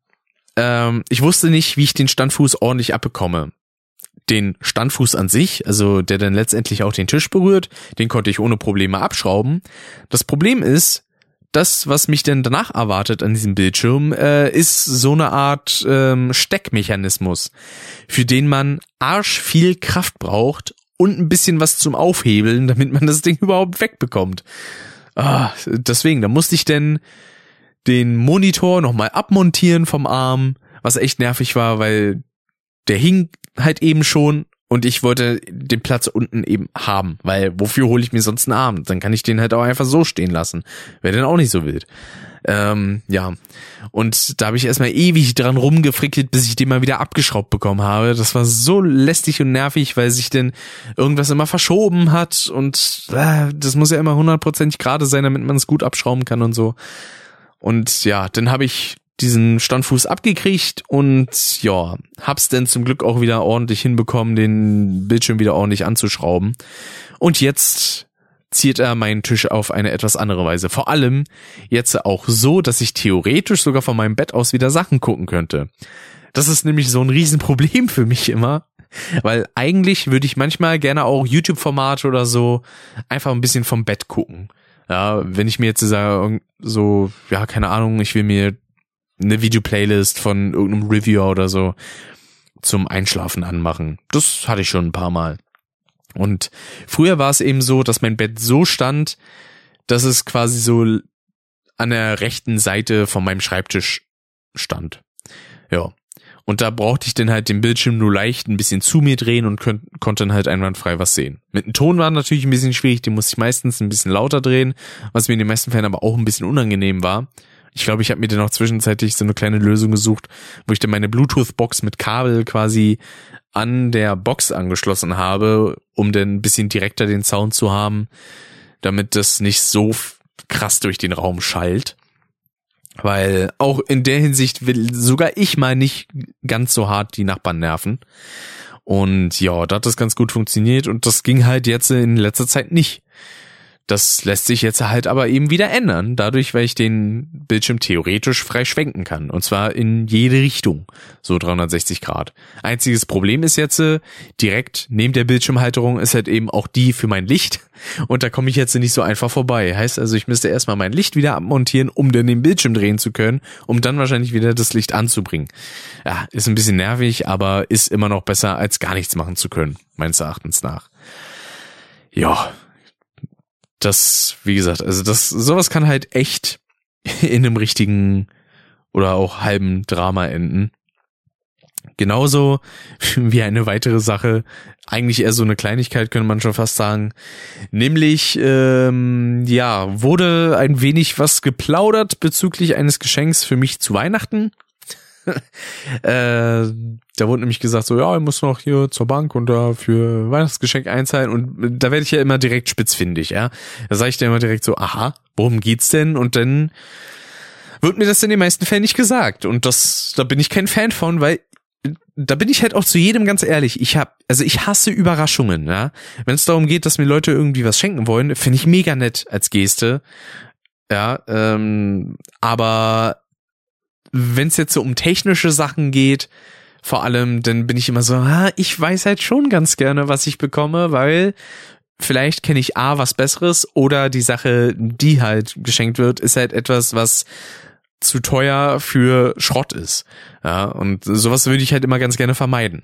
ähm, ich wusste nicht, wie ich den Standfuß ordentlich abbekomme. Den Standfuß an sich, also der dann letztendlich auch den Tisch berührt, den konnte ich ohne Probleme abschrauben. Das Problem ist, das, was mich denn danach erwartet an diesem Bildschirm, äh, ist so eine Art ähm, Steckmechanismus, für den man arsch viel Kraft braucht und ein bisschen was zum Aufhebeln, damit man das Ding überhaupt wegbekommt. Ah, deswegen, da musste ich denn den Monitor nochmal abmontieren vom Arm, was echt nervig war, weil der hing halt eben schon und ich wollte den Platz unten eben haben, weil wofür hole ich mir sonst einen Arm? Dann kann ich den halt auch einfach so stehen lassen. Wäre dann auch nicht so wild. Ähm, ja. Und da habe ich erstmal ewig dran rumgefrickelt, bis ich den mal wieder abgeschraubt bekommen habe. Das war so lästig und nervig, weil sich denn irgendwas immer verschoben hat und äh, das muss ja immer hundertprozentig gerade sein, damit man es gut abschrauben kann und so. Und ja, dann habe ich diesen Standfuß abgekriegt und ja, hab's denn zum Glück auch wieder ordentlich hinbekommen, den Bildschirm wieder ordentlich anzuschrauben. Und jetzt ziert er meinen Tisch auf eine etwas andere Weise. Vor allem jetzt auch so, dass ich theoretisch sogar von meinem Bett aus wieder Sachen gucken könnte. Das ist nämlich so ein Riesenproblem für mich immer, weil eigentlich würde ich manchmal gerne auch YouTube-Formate oder so einfach ein bisschen vom Bett gucken. Ja, wenn ich mir jetzt sage, so, ja, keine Ahnung, ich will mir eine Video-Playlist von irgendeinem Reviewer oder so zum Einschlafen anmachen. Das hatte ich schon ein paar Mal. Und früher war es eben so, dass mein Bett so stand, dass es quasi so an der rechten Seite von meinem Schreibtisch stand. Ja. Und da brauchte ich dann halt den Bildschirm nur leicht ein bisschen zu mir drehen und könnt, konnte dann halt einwandfrei was sehen. Mit dem Ton war natürlich ein bisschen schwierig, den musste ich meistens ein bisschen lauter drehen, was mir in den meisten Fällen aber auch ein bisschen unangenehm war. Ich glaube, ich habe mir dann auch zwischenzeitlich so eine kleine Lösung gesucht, wo ich dann meine Bluetooth-Box mit Kabel quasi an der Box angeschlossen habe, um dann ein bisschen direkter den Sound zu haben, damit das nicht so krass durch den Raum schallt. Weil auch in der Hinsicht will sogar ich mal nicht ganz so hart die Nachbarn nerven. Und ja, da hat das ganz gut funktioniert und das ging halt jetzt in letzter Zeit nicht. Das lässt sich jetzt halt aber eben wieder ändern, dadurch, weil ich den Bildschirm theoretisch frei schwenken kann. Und zwar in jede Richtung. So 360 Grad. Einziges Problem ist jetzt, äh, direkt neben der Bildschirmhalterung ist halt eben auch die für mein Licht. Und da komme ich jetzt nicht so einfach vorbei. Heißt also, ich müsste erstmal mein Licht wieder abmontieren, um dann den Bildschirm drehen zu können, um dann wahrscheinlich wieder das Licht anzubringen. Ja, ist ein bisschen nervig, aber ist immer noch besser, als gar nichts machen zu können, meines Erachtens nach. Ja, das, wie gesagt, also das, sowas kann halt echt in einem richtigen oder auch halben Drama enden. Genauso wie eine weitere Sache, eigentlich eher so eine Kleinigkeit, könnte man schon fast sagen. Nämlich, ähm, ja, wurde ein wenig was geplaudert bezüglich eines Geschenks für mich zu Weihnachten. äh, da wurde nämlich gesagt, so, ja, ich muss noch hier zur Bank und da für Weihnachtsgeschenk einzahlen. Und da werde ich ja immer direkt spitzfindig, ja. Da sage ich dir immer direkt so, aha, worum geht's denn? Und dann wird mir das in den meisten Fällen nicht gesagt. Und das, da bin ich kein Fan von, weil da bin ich halt auch zu jedem ganz ehrlich. Ich hab, also ich hasse Überraschungen, ja. Wenn es darum geht, dass mir Leute irgendwie was schenken wollen, finde ich mega nett als Geste. Ja, ähm, aber wenn es jetzt so um technische Sachen geht, vor allem, dann bin ich immer so, ah, ich weiß halt schon ganz gerne, was ich bekomme, weil vielleicht kenne ich A was Besseres oder die Sache, die halt geschenkt wird, ist halt etwas, was zu teuer für Schrott ist. Ja, und sowas würde ich halt immer ganz gerne vermeiden.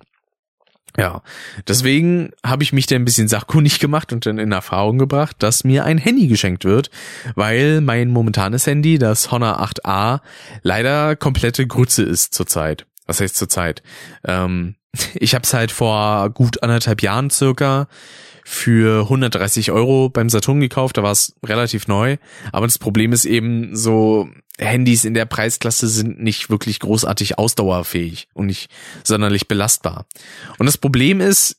Ja, deswegen habe ich mich da ein bisschen sachkundig gemacht und dann in Erfahrung gebracht, dass mir ein Handy geschenkt wird, weil mein momentanes Handy, das Honor 8a, leider komplette Grütze ist zurzeit. Was heißt zurzeit? Ähm, ich habe es halt vor gut anderthalb Jahren circa für 130 Euro beim Saturn gekauft, da war es relativ neu. Aber das Problem ist eben so, Handys in der Preisklasse sind nicht wirklich großartig ausdauerfähig und nicht sonderlich belastbar. Und das Problem ist,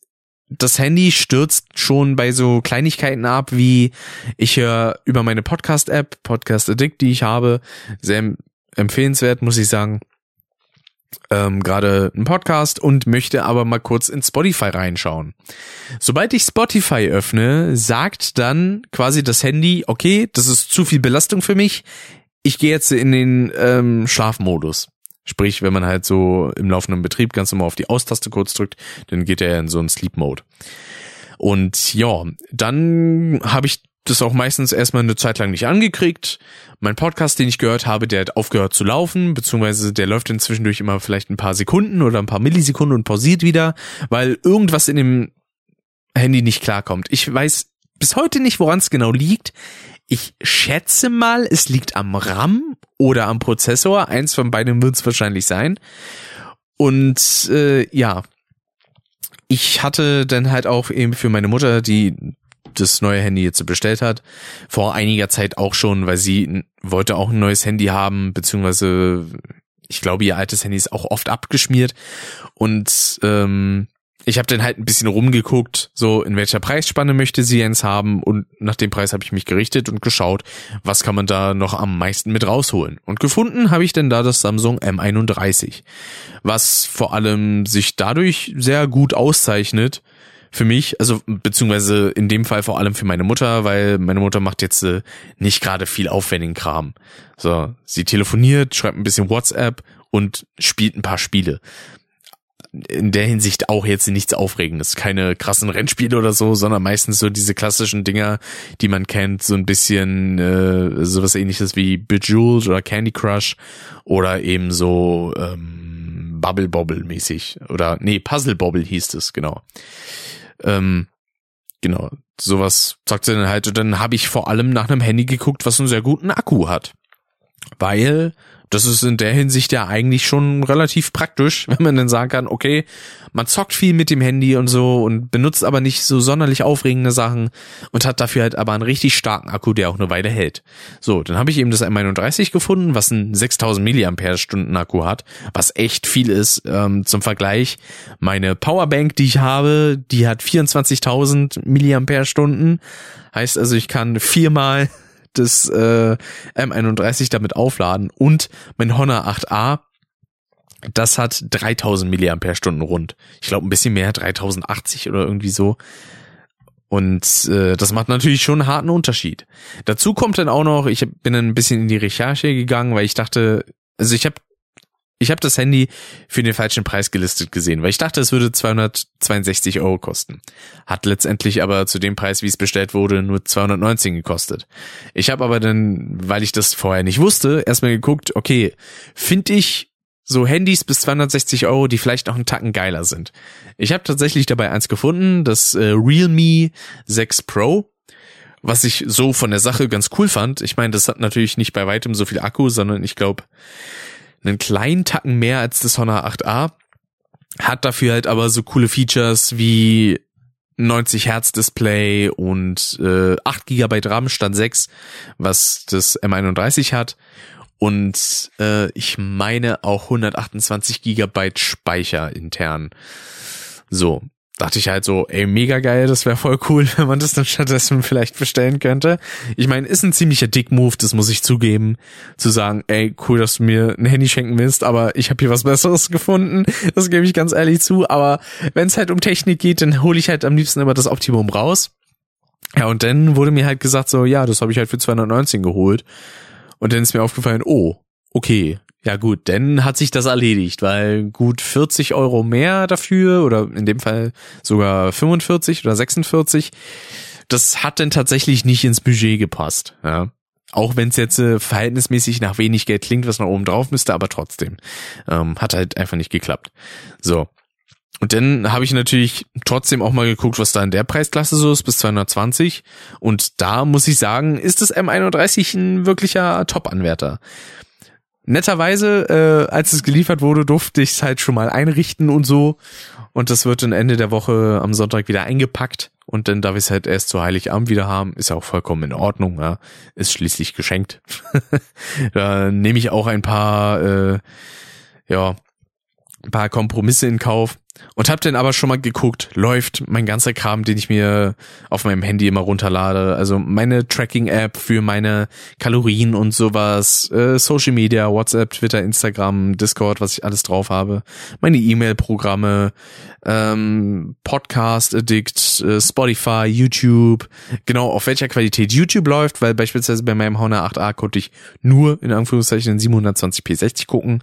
das Handy stürzt schon bei so Kleinigkeiten ab, wie ich höre über meine Podcast-App, Podcast Addict, die ich habe, sehr empfehlenswert, muss ich sagen ähm, gerade einen Podcast und möchte aber mal kurz in Spotify reinschauen. Sobald ich Spotify öffne, sagt dann quasi das Handy, okay, das ist zu viel Belastung für mich. Ich gehe jetzt in den ähm, Schlafmodus. Sprich, wenn man halt so im laufenden Betrieb ganz normal auf die Austaste kurz drückt, dann geht er in so einen Sleep Mode. Und ja, dann habe ich das auch meistens erstmal eine Zeit lang nicht angekriegt. Mein Podcast, den ich gehört habe, der hat aufgehört zu laufen, beziehungsweise der läuft inzwischen durch immer vielleicht ein paar Sekunden oder ein paar Millisekunden und pausiert wieder, weil irgendwas in dem Handy nicht klarkommt. Ich weiß bis heute nicht, woran es genau liegt. Ich schätze mal, es liegt am RAM oder am Prozessor. Eins von beiden wird es wahrscheinlich sein. Und äh, ja, ich hatte dann halt auch eben für meine Mutter, die das neue Handy jetzt bestellt hat. Vor einiger Zeit auch schon, weil sie wollte auch ein neues Handy haben, beziehungsweise ich glaube, ihr altes Handy ist auch oft abgeschmiert. Und ähm, ich habe dann halt ein bisschen rumgeguckt, so in welcher Preisspanne möchte sie eins haben und nach dem Preis habe ich mich gerichtet und geschaut, was kann man da noch am meisten mit rausholen. Und gefunden habe ich dann da das Samsung M31, was vor allem sich dadurch sehr gut auszeichnet, für mich, also beziehungsweise in dem Fall vor allem für meine Mutter, weil meine Mutter macht jetzt äh, nicht gerade viel aufwendigen Kram. So, sie telefoniert, schreibt ein bisschen WhatsApp und spielt ein paar Spiele. In der Hinsicht auch jetzt nichts Aufregendes. Keine krassen Rennspiele oder so, sondern meistens so diese klassischen Dinger, die man kennt, so ein bisschen äh, sowas ähnliches wie Bejeweled oder Candy Crush oder eben so ähm, Bubble Bobble mäßig. Oder nee, Puzzle Bobble hieß es, genau. Ähm, genau, sowas sagt sie dann halt. Und dann habe ich vor allem nach einem Handy geguckt, was einen sehr guten Akku hat. Weil das ist in der Hinsicht ja eigentlich schon relativ praktisch, wenn man dann sagen kann, okay, man zockt viel mit dem Handy und so und benutzt aber nicht so sonderlich aufregende Sachen und hat dafür halt aber einen richtig starken Akku, der auch eine Weile hält. So, dann habe ich eben das M31 gefunden, was einen 6000 Milliampere-Stunden Akku hat, was echt viel ist. Ähm, zum Vergleich, meine Powerbank, die ich habe, die hat 24.000 Milliampere-Stunden. Heißt also, ich kann viermal das äh, M31 damit aufladen und mein Honor 8a, das hat 3000 Milliampere-Stunden rund. Ich glaube ein bisschen mehr, 3080 oder irgendwie so. Und äh, das macht natürlich schon einen harten Unterschied. Dazu kommt dann auch noch, ich bin ein bisschen in die Recherche gegangen, weil ich dachte, also ich habe ich habe das Handy für den falschen Preis gelistet gesehen, weil ich dachte, es würde 262 Euro kosten. Hat letztendlich aber zu dem Preis, wie es bestellt wurde, nur 219 gekostet. Ich habe aber dann, weil ich das vorher nicht wusste, erstmal geguckt, okay, finde ich so Handys bis 260 Euro, die vielleicht noch einen Tacken geiler sind. Ich habe tatsächlich dabei eins gefunden, das äh, Realme 6 Pro was ich so von der Sache ganz cool fand. Ich meine, das hat natürlich nicht bei weitem so viel Akku, sondern ich glaube einen kleinen Tacken mehr als das Honor 8a, hat dafür halt aber so coole Features wie 90 Hertz Display und äh, 8 GB RAM Stand 6, was das M31 hat. Und äh, ich meine auch 128 GB Speicher intern. So, dachte ich halt so, ey, mega geil, das wäre voll cool, wenn man das dann stattdessen vielleicht bestellen könnte. Ich meine, ist ein ziemlicher Dick-Move, das muss ich zugeben, zu sagen, ey, cool, dass du mir ein Handy schenken willst, aber ich habe hier was Besseres gefunden. Das gebe ich ganz ehrlich zu. Aber wenn es halt um Technik geht, dann hole ich halt am liebsten immer das Optimum raus. Ja, und dann wurde mir halt gesagt so, ja, das habe ich halt für 219 geholt. Und dann ist mir aufgefallen, oh, okay, ja gut, dann hat sich das erledigt, weil gut 40 Euro mehr dafür oder in dem Fall sogar 45 oder 46, das hat dann tatsächlich nicht ins Budget gepasst. Ja. Auch wenn es jetzt äh, verhältnismäßig nach wenig Geld klingt, was nach oben drauf müsste, aber trotzdem. Ähm, hat halt einfach nicht geklappt. So. Und dann habe ich natürlich trotzdem auch mal geguckt, was da in der Preisklasse so ist, bis 220. Und da muss ich sagen, ist das M31 ein wirklicher Top-Anwärter. Netterweise, äh, als es geliefert wurde, durfte ich es halt schon mal einrichten und so. Und das wird dann Ende der Woche am Sonntag wieder eingepackt. Und dann darf ich es halt erst zu Heiligabend wieder haben. Ist ja auch vollkommen in Ordnung, ja. Ist schließlich geschenkt. da nehme ich auch ein paar, äh, ja, ein paar Kompromisse in Kauf. Und hab dann aber schon mal geguckt, läuft mein ganzer Kram, den ich mir auf meinem Handy immer runterlade. Also meine Tracking-App für meine Kalorien und sowas, äh, Social Media, WhatsApp, Twitter, Instagram, Discord, was ich alles drauf habe. Meine E-Mail-Programme, ähm, Podcast Addict, äh, Spotify, YouTube. Genau, auf welcher Qualität YouTube läuft, weil beispielsweise bei meinem Honor 8a konnte ich nur in Anführungszeichen 720p 60 gucken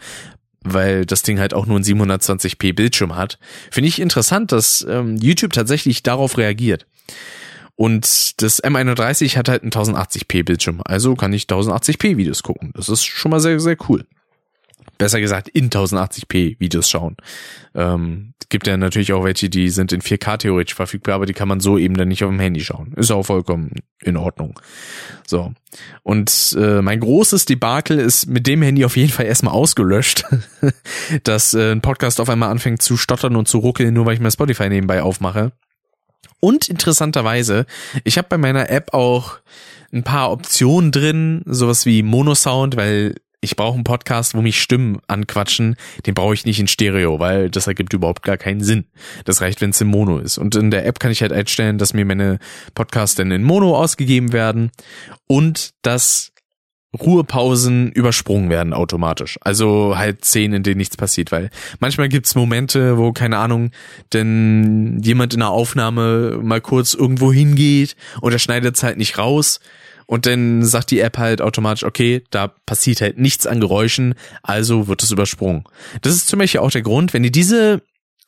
weil das Ding halt auch nur ein 720p Bildschirm hat, finde ich interessant, dass ähm, YouTube tatsächlich darauf reagiert. Und das M31 hat halt einen 1080p Bildschirm, also kann ich 1080p Videos gucken. Das ist schon mal sehr, sehr cool besser gesagt in 1080p Videos schauen. Ähm, gibt ja natürlich auch welche, die sind in 4K theoretisch verfügbar, aber die kann man so eben dann nicht auf dem Handy schauen. Ist auch vollkommen in Ordnung. So. Und äh, mein großes Debakel ist mit dem Handy auf jeden Fall erstmal ausgelöscht, dass äh, ein Podcast auf einmal anfängt zu stottern und zu ruckeln, nur weil ich mir Spotify nebenbei aufmache. Und interessanterweise, ich habe bei meiner App auch ein paar Optionen drin, sowas wie Monosound, weil ich brauche einen Podcast, wo mich Stimmen anquatschen, den brauche ich nicht in Stereo, weil das ergibt überhaupt gar keinen Sinn. Das reicht, wenn es in Mono ist. Und in der App kann ich halt einstellen, dass mir meine Podcasts dann in Mono ausgegeben werden und dass Ruhepausen übersprungen werden automatisch. Also halt Szenen, in denen nichts passiert, weil manchmal gibt's Momente, wo, keine Ahnung, denn jemand in der Aufnahme mal kurz irgendwo hingeht und er schneidet es halt nicht raus und dann sagt die App halt automatisch, okay, da passiert halt nichts an Geräuschen, also wird es übersprungen. Das ist zum Beispiel auch der Grund, wenn ihr diese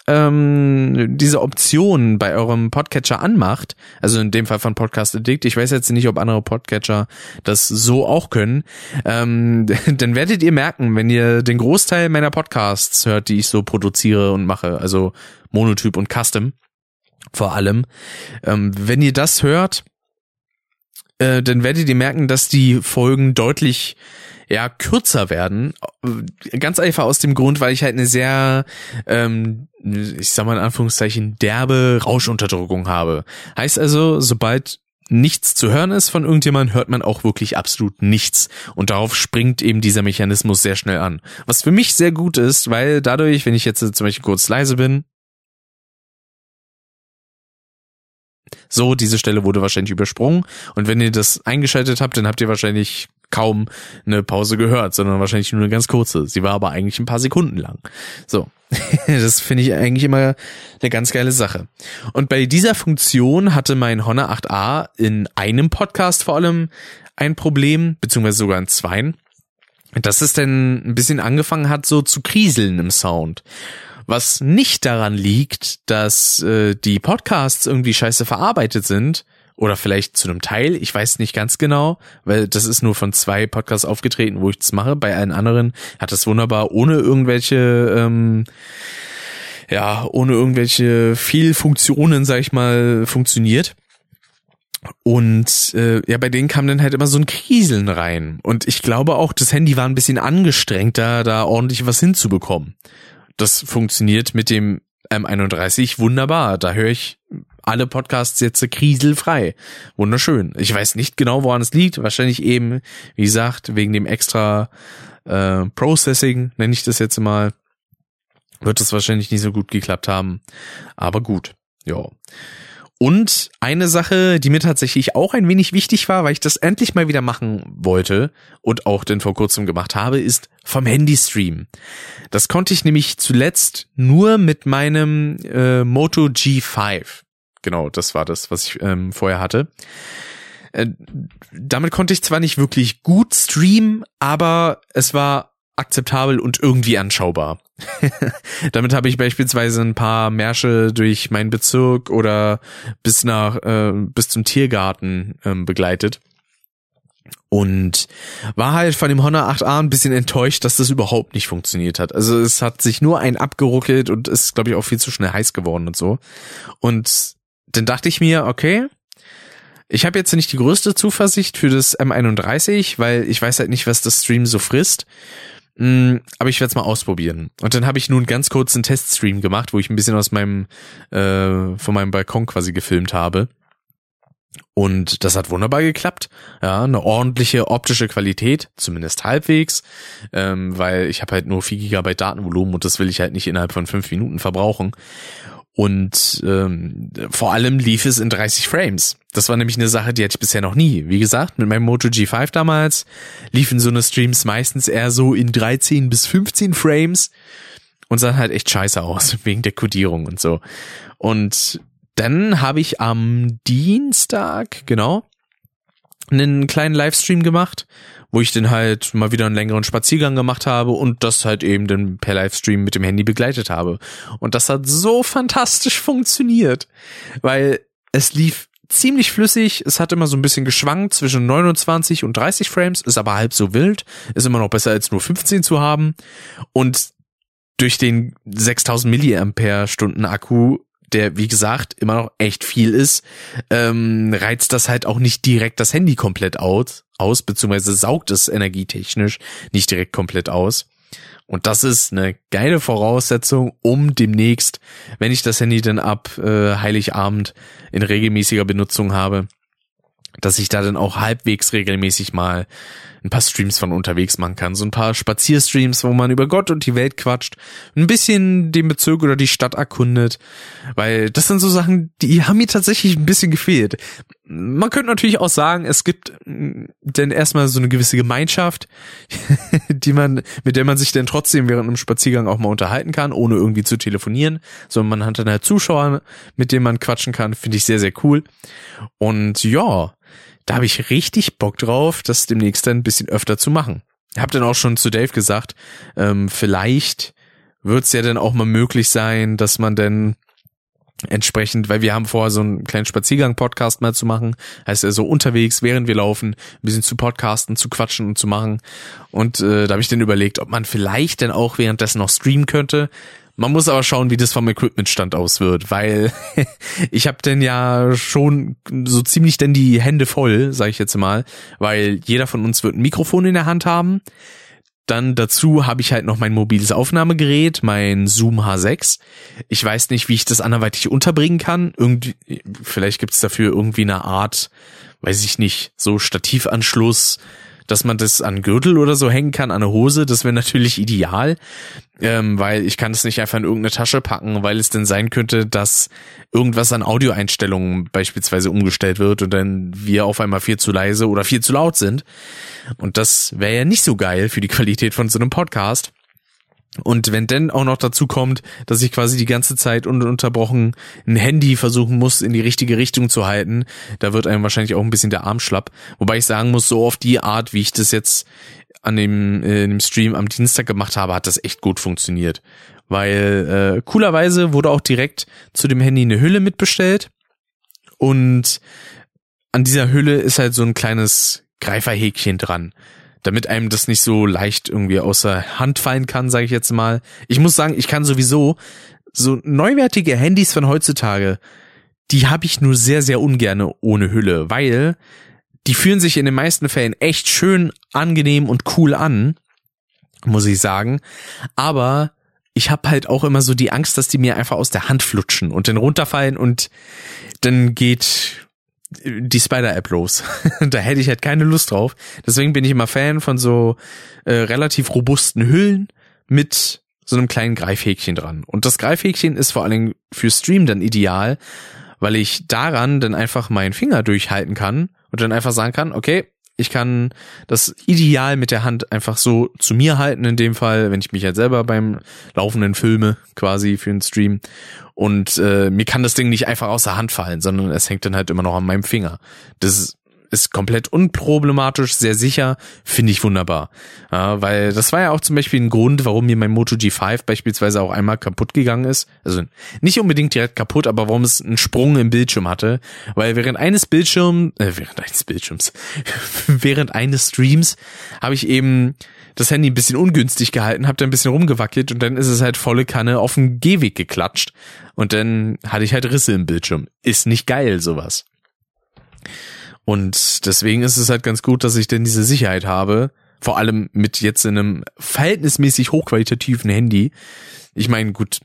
ähm, diese Option bei eurem Podcatcher anmacht, also in dem Fall von Podcast Addict, ich weiß jetzt nicht, ob andere Podcatcher das so auch können, ähm, dann werdet ihr merken, wenn ihr den Großteil meiner Podcasts hört, die ich so produziere und mache, also Monotyp und Custom vor allem, ähm, wenn ihr das hört, äh, dann werdet ihr merken, dass die Folgen deutlich ja kürzer werden. Ganz einfach aus dem Grund, weil ich halt eine sehr, ähm, ich sag mal in Anführungszeichen, derbe Rauschunterdrückung habe. Heißt also, sobald nichts zu hören ist von irgendjemandem, hört man auch wirklich absolut nichts. Und darauf springt eben dieser Mechanismus sehr schnell an. Was für mich sehr gut ist, weil dadurch, wenn ich jetzt zum Beispiel kurz leise bin, so, diese Stelle wurde wahrscheinlich übersprungen. Und wenn ihr das eingeschaltet habt, dann habt ihr wahrscheinlich kaum eine Pause gehört, sondern wahrscheinlich nur eine ganz kurze. Sie war aber eigentlich ein paar Sekunden lang. So. das finde ich eigentlich immer eine ganz geile Sache. Und bei dieser Funktion hatte mein Honor 8a in einem Podcast vor allem ein Problem, beziehungsweise sogar in zweien, dass es denn ein bisschen angefangen hat, so zu kriseln im Sound. Was nicht daran liegt, dass äh, die Podcasts irgendwie scheiße verarbeitet sind, oder vielleicht zu einem Teil, ich weiß nicht ganz genau, weil das ist nur von zwei Podcasts aufgetreten, wo ich das mache. Bei allen anderen hat das wunderbar ohne irgendwelche, ähm, ja, ohne irgendwelche Fehlfunktionen, sag ich mal, funktioniert. Und äh, ja, bei denen kam dann halt immer so ein Kriseln rein. Und ich glaube auch, das Handy war ein bisschen angestrengter, da ordentlich was hinzubekommen. Das funktioniert mit dem M31 wunderbar. Da höre ich alle Podcasts jetzt kriselfrei. Wunderschön. Ich weiß nicht genau, woran es liegt. Wahrscheinlich eben, wie gesagt, wegen dem extra äh, Processing, nenne ich das jetzt mal, wird es wahrscheinlich nicht so gut geklappt haben. Aber gut, ja. Und eine Sache, die mir tatsächlich auch ein wenig wichtig war, weil ich das endlich mal wieder machen wollte und auch denn vor kurzem gemacht habe, ist vom Handy streamen. Das konnte ich nämlich zuletzt nur mit meinem äh, Moto G5. Genau, das war das, was ich ähm, vorher hatte. Äh, damit konnte ich zwar nicht wirklich gut streamen, aber es war akzeptabel und irgendwie anschaubar. Damit habe ich beispielsweise ein paar Märsche durch meinen Bezirk oder bis nach äh, bis zum Tiergarten ähm, begleitet und war halt von dem Honor 8a ein bisschen enttäuscht, dass das überhaupt nicht funktioniert hat. Also es hat sich nur ein abgeruckelt und ist glaube ich auch viel zu schnell heiß geworden und so. Und dann dachte ich mir, okay, ich habe jetzt nicht die größte Zuversicht für das M31, weil ich weiß halt nicht, was das Stream so frisst. Mm, aber ich werde es mal ausprobieren. Und dann habe ich nun ganz kurz einen Teststream gemacht, wo ich ein bisschen aus meinem äh, von meinem Balkon quasi gefilmt habe. Und das hat wunderbar geklappt. Ja, eine ordentliche optische Qualität, zumindest halbwegs, ähm, weil ich habe halt nur 4 GB Datenvolumen und das will ich halt nicht innerhalb von fünf Minuten verbrauchen. Und ähm, vor allem lief es in 30 Frames. Das war nämlich eine Sache, die hatte ich bisher noch nie. Wie gesagt, mit meinem Moto G5 damals liefen so eine Streams meistens eher so in 13 bis 15 Frames und sahen halt echt scheiße aus, wegen der Codierung und so. Und dann habe ich am Dienstag, genau, einen kleinen Livestream gemacht wo ich dann halt mal wieder einen längeren Spaziergang gemacht habe und das halt eben dann per Livestream mit dem Handy begleitet habe. Und das hat so fantastisch funktioniert, weil es lief ziemlich flüssig, es hat immer so ein bisschen geschwankt zwischen 29 und 30 Frames, ist aber halb so wild, ist immer noch besser als nur 15 zu haben und durch den 6000 Milliampere Stunden Akku der wie gesagt immer noch echt viel ist, ähm, reizt das halt auch nicht direkt das Handy komplett aus, aus beziehungsweise saugt es energietechnisch nicht direkt komplett aus. Und das ist eine geile Voraussetzung, um demnächst, wenn ich das Handy dann ab äh, Heiligabend in regelmäßiger Benutzung habe, dass ich da dann auch halbwegs regelmäßig mal ein paar Streams von unterwegs machen kann. So ein paar Spazierstreams, wo man über Gott und die Welt quatscht, ein bisschen den Bezirk oder die Stadt erkundet, weil das sind so Sachen, die haben mir tatsächlich ein bisschen gefehlt. Man könnte natürlich auch sagen, es gibt mm, denn erstmal so eine gewisse Gemeinschaft, die man, mit der man sich dann trotzdem während einem Spaziergang auch mal unterhalten kann, ohne irgendwie zu telefonieren, sondern man hat dann halt Zuschauer, mit denen man quatschen kann, finde ich sehr, sehr cool. Und ja, da habe ich richtig Bock drauf, das demnächst ein bisschen öfter zu machen. Habe dann auch schon zu Dave gesagt, ähm, vielleicht wird es ja dann auch mal möglich sein, dass man dann entsprechend, weil wir haben vor, so einen kleinen Spaziergang-Podcast mal zu machen, heißt er so unterwegs, während wir laufen, ein bisschen zu podcasten, zu quatschen und zu machen. Und äh, da habe ich dann überlegt, ob man vielleicht dann auch währenddessen noch streamen könnte. Man muss aber schauen, wie das vom Equipmentstand aus wird, weil ich habe denn ja schon so ziemlich denn die Hände voll, sage ich jetzt mal, weil jeder von uns wird ein Mikrofon in der Hand haben. Dann dazu habe ich halt noch mein mobiles Aufnahmegerät, mein Zoom H6. Ich weiß nicht, wie ich das anderweitig unterbringen kann. Irgendwie, vielleicht gibt es dafür irgendwie eine Art, weiß ich nicht, so Stativanschluss, dass man das an Gürtel oder so hängen kann, an eine Hose, das wäre natürlich ideal, ähm, weil ich kann es nicht einfach in irgendeine Tasche packen, weil es denn sein könnte, dass irgendwas an Audioeinstellungen beispielsweise umgestellt wird und dann wir auf einmal viel zu leise oder viel zu laut sind. Und das wäre ja nicht so geil für die Qualität von so einem Podcast. Und wenn denn auch noch dazu kommt, dass ich quasi die ganze Zeit ununterbrochen ein Handy versuchen muss, in die richtige Richtung zu halten, da wird einem wahrscheinlich auch ein bisschen der Arm schlapp. Wobei ich sagen muss, so auf die Art, wie ich das jetzt an dem, äh, dem Stream am Dienstag gemacht habe, hat das echt gut funktioniert. Weil äh, coolerweise wurde auch direkt zu dem Handy eine Hülle mitbestellt. Und an dieser Hülle ist halt so ein kleines Greiferhäkchen dran damit einem das nicht so leicht irgendwie außer Hand fallen kann, sage ich jetzt mal. Ich muss sagen, ich kann sowieso so neuwertige Handys von heutzutage, die habe ich nur sehr, sehr ungerne ohne Hülle, weil die fühlen sich in den meisten Fällen echt schön angenehm und cool an, muss ich sagen. Aber ich habe halt auch immer so die Angst, dass die mir einfach aus der Hand flutschen und dann runterfallen und dann geht die Spider-App los. da hätte ich halt keine Lust drauf. Deswegen bin ich immer Fan von so äh, relativ robusten Hüllen mit so einem kleinen Greifhäkchen dran. Und das Greifhäkchen ist vor allen Dingen für Stream dann ideal, weil ich daran dann einfach meinen Finger durchhalten kann und dann einfach sagen kann, okay, ich kann das ideal mit der Hand einfach so zu mir halten, in dem Fall, wenn ich mich halt selber beim laufenden filme, quasi für einen Stream. Und äh, mir kann das Ding nicht einfach aus der Hand fallen, sondern es hängt dann halt immer noch an meinem Finger. Das ist komplett unproblematisch, sehr sicher, finde ich wunderbar. Ja, weil das war ja auch zum Beispiel ein Grund, warum mir mein Moto G5 beispielsweise auch einmal kaputt gegangen ist. Also nicht unbedingt direkt kaputt, aber warum es einen Sprung im Bildschirm hatte. Weil während eines Bildschirms, äh, während eines Bildschirms, während eines Streams habe ich eben das Handy ein bisschen ungünstig gehalten, habe da ein bisschen rumgewackelt und dann ist es halt volle Kanne auf den Gehweg geklatscht und dann hatte ich halt Risse im Bildschirm. Ist nicht geil, sowas. Und deswegen ist es halt ganz gut, dass ich denn diese Sicherheit habe. Vor allem mit jetzt in einem verhältnismäßig hochqualitativen Handy. Ich meine, gut,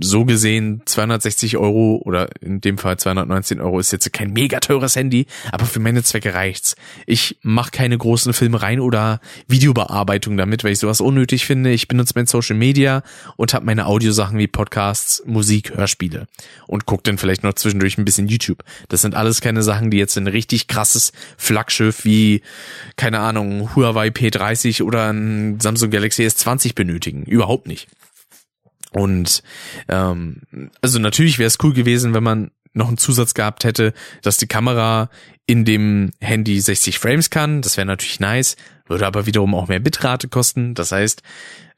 so gesehen 260 Euro oder in dem Fall 219 Euro ist jetzt kein mega teures Handy, aber für meine Zwecke reicht's. Ich mache keine großen Filmereien oder Videobearbeitung damit, weil ich sowas unnötig finde. Ich benutze mein Social Media und habe meine Audiosachen wie Podcasts, Musik, Hörspiele und gucke dann vielleicht noch zwischendurch ein bisschen YouTube. Das sind alles keine Sachen, die jetzt ein richtig krasses Flaggschiff wie, keine Ahnung, Huawei P30 oder ein Samsung Galaxy S20 benötigen. Überhaupt nicht. Und ähm, also natürlich wäre es cool gewesen, wenn man noch einen Zusatz gehabt hätte, dass die Kamera in dem Handy 60 Frames kann. Das wäre natürlich nice, würde aber wiederum auch mehr Bitrate kosten. Das heißt,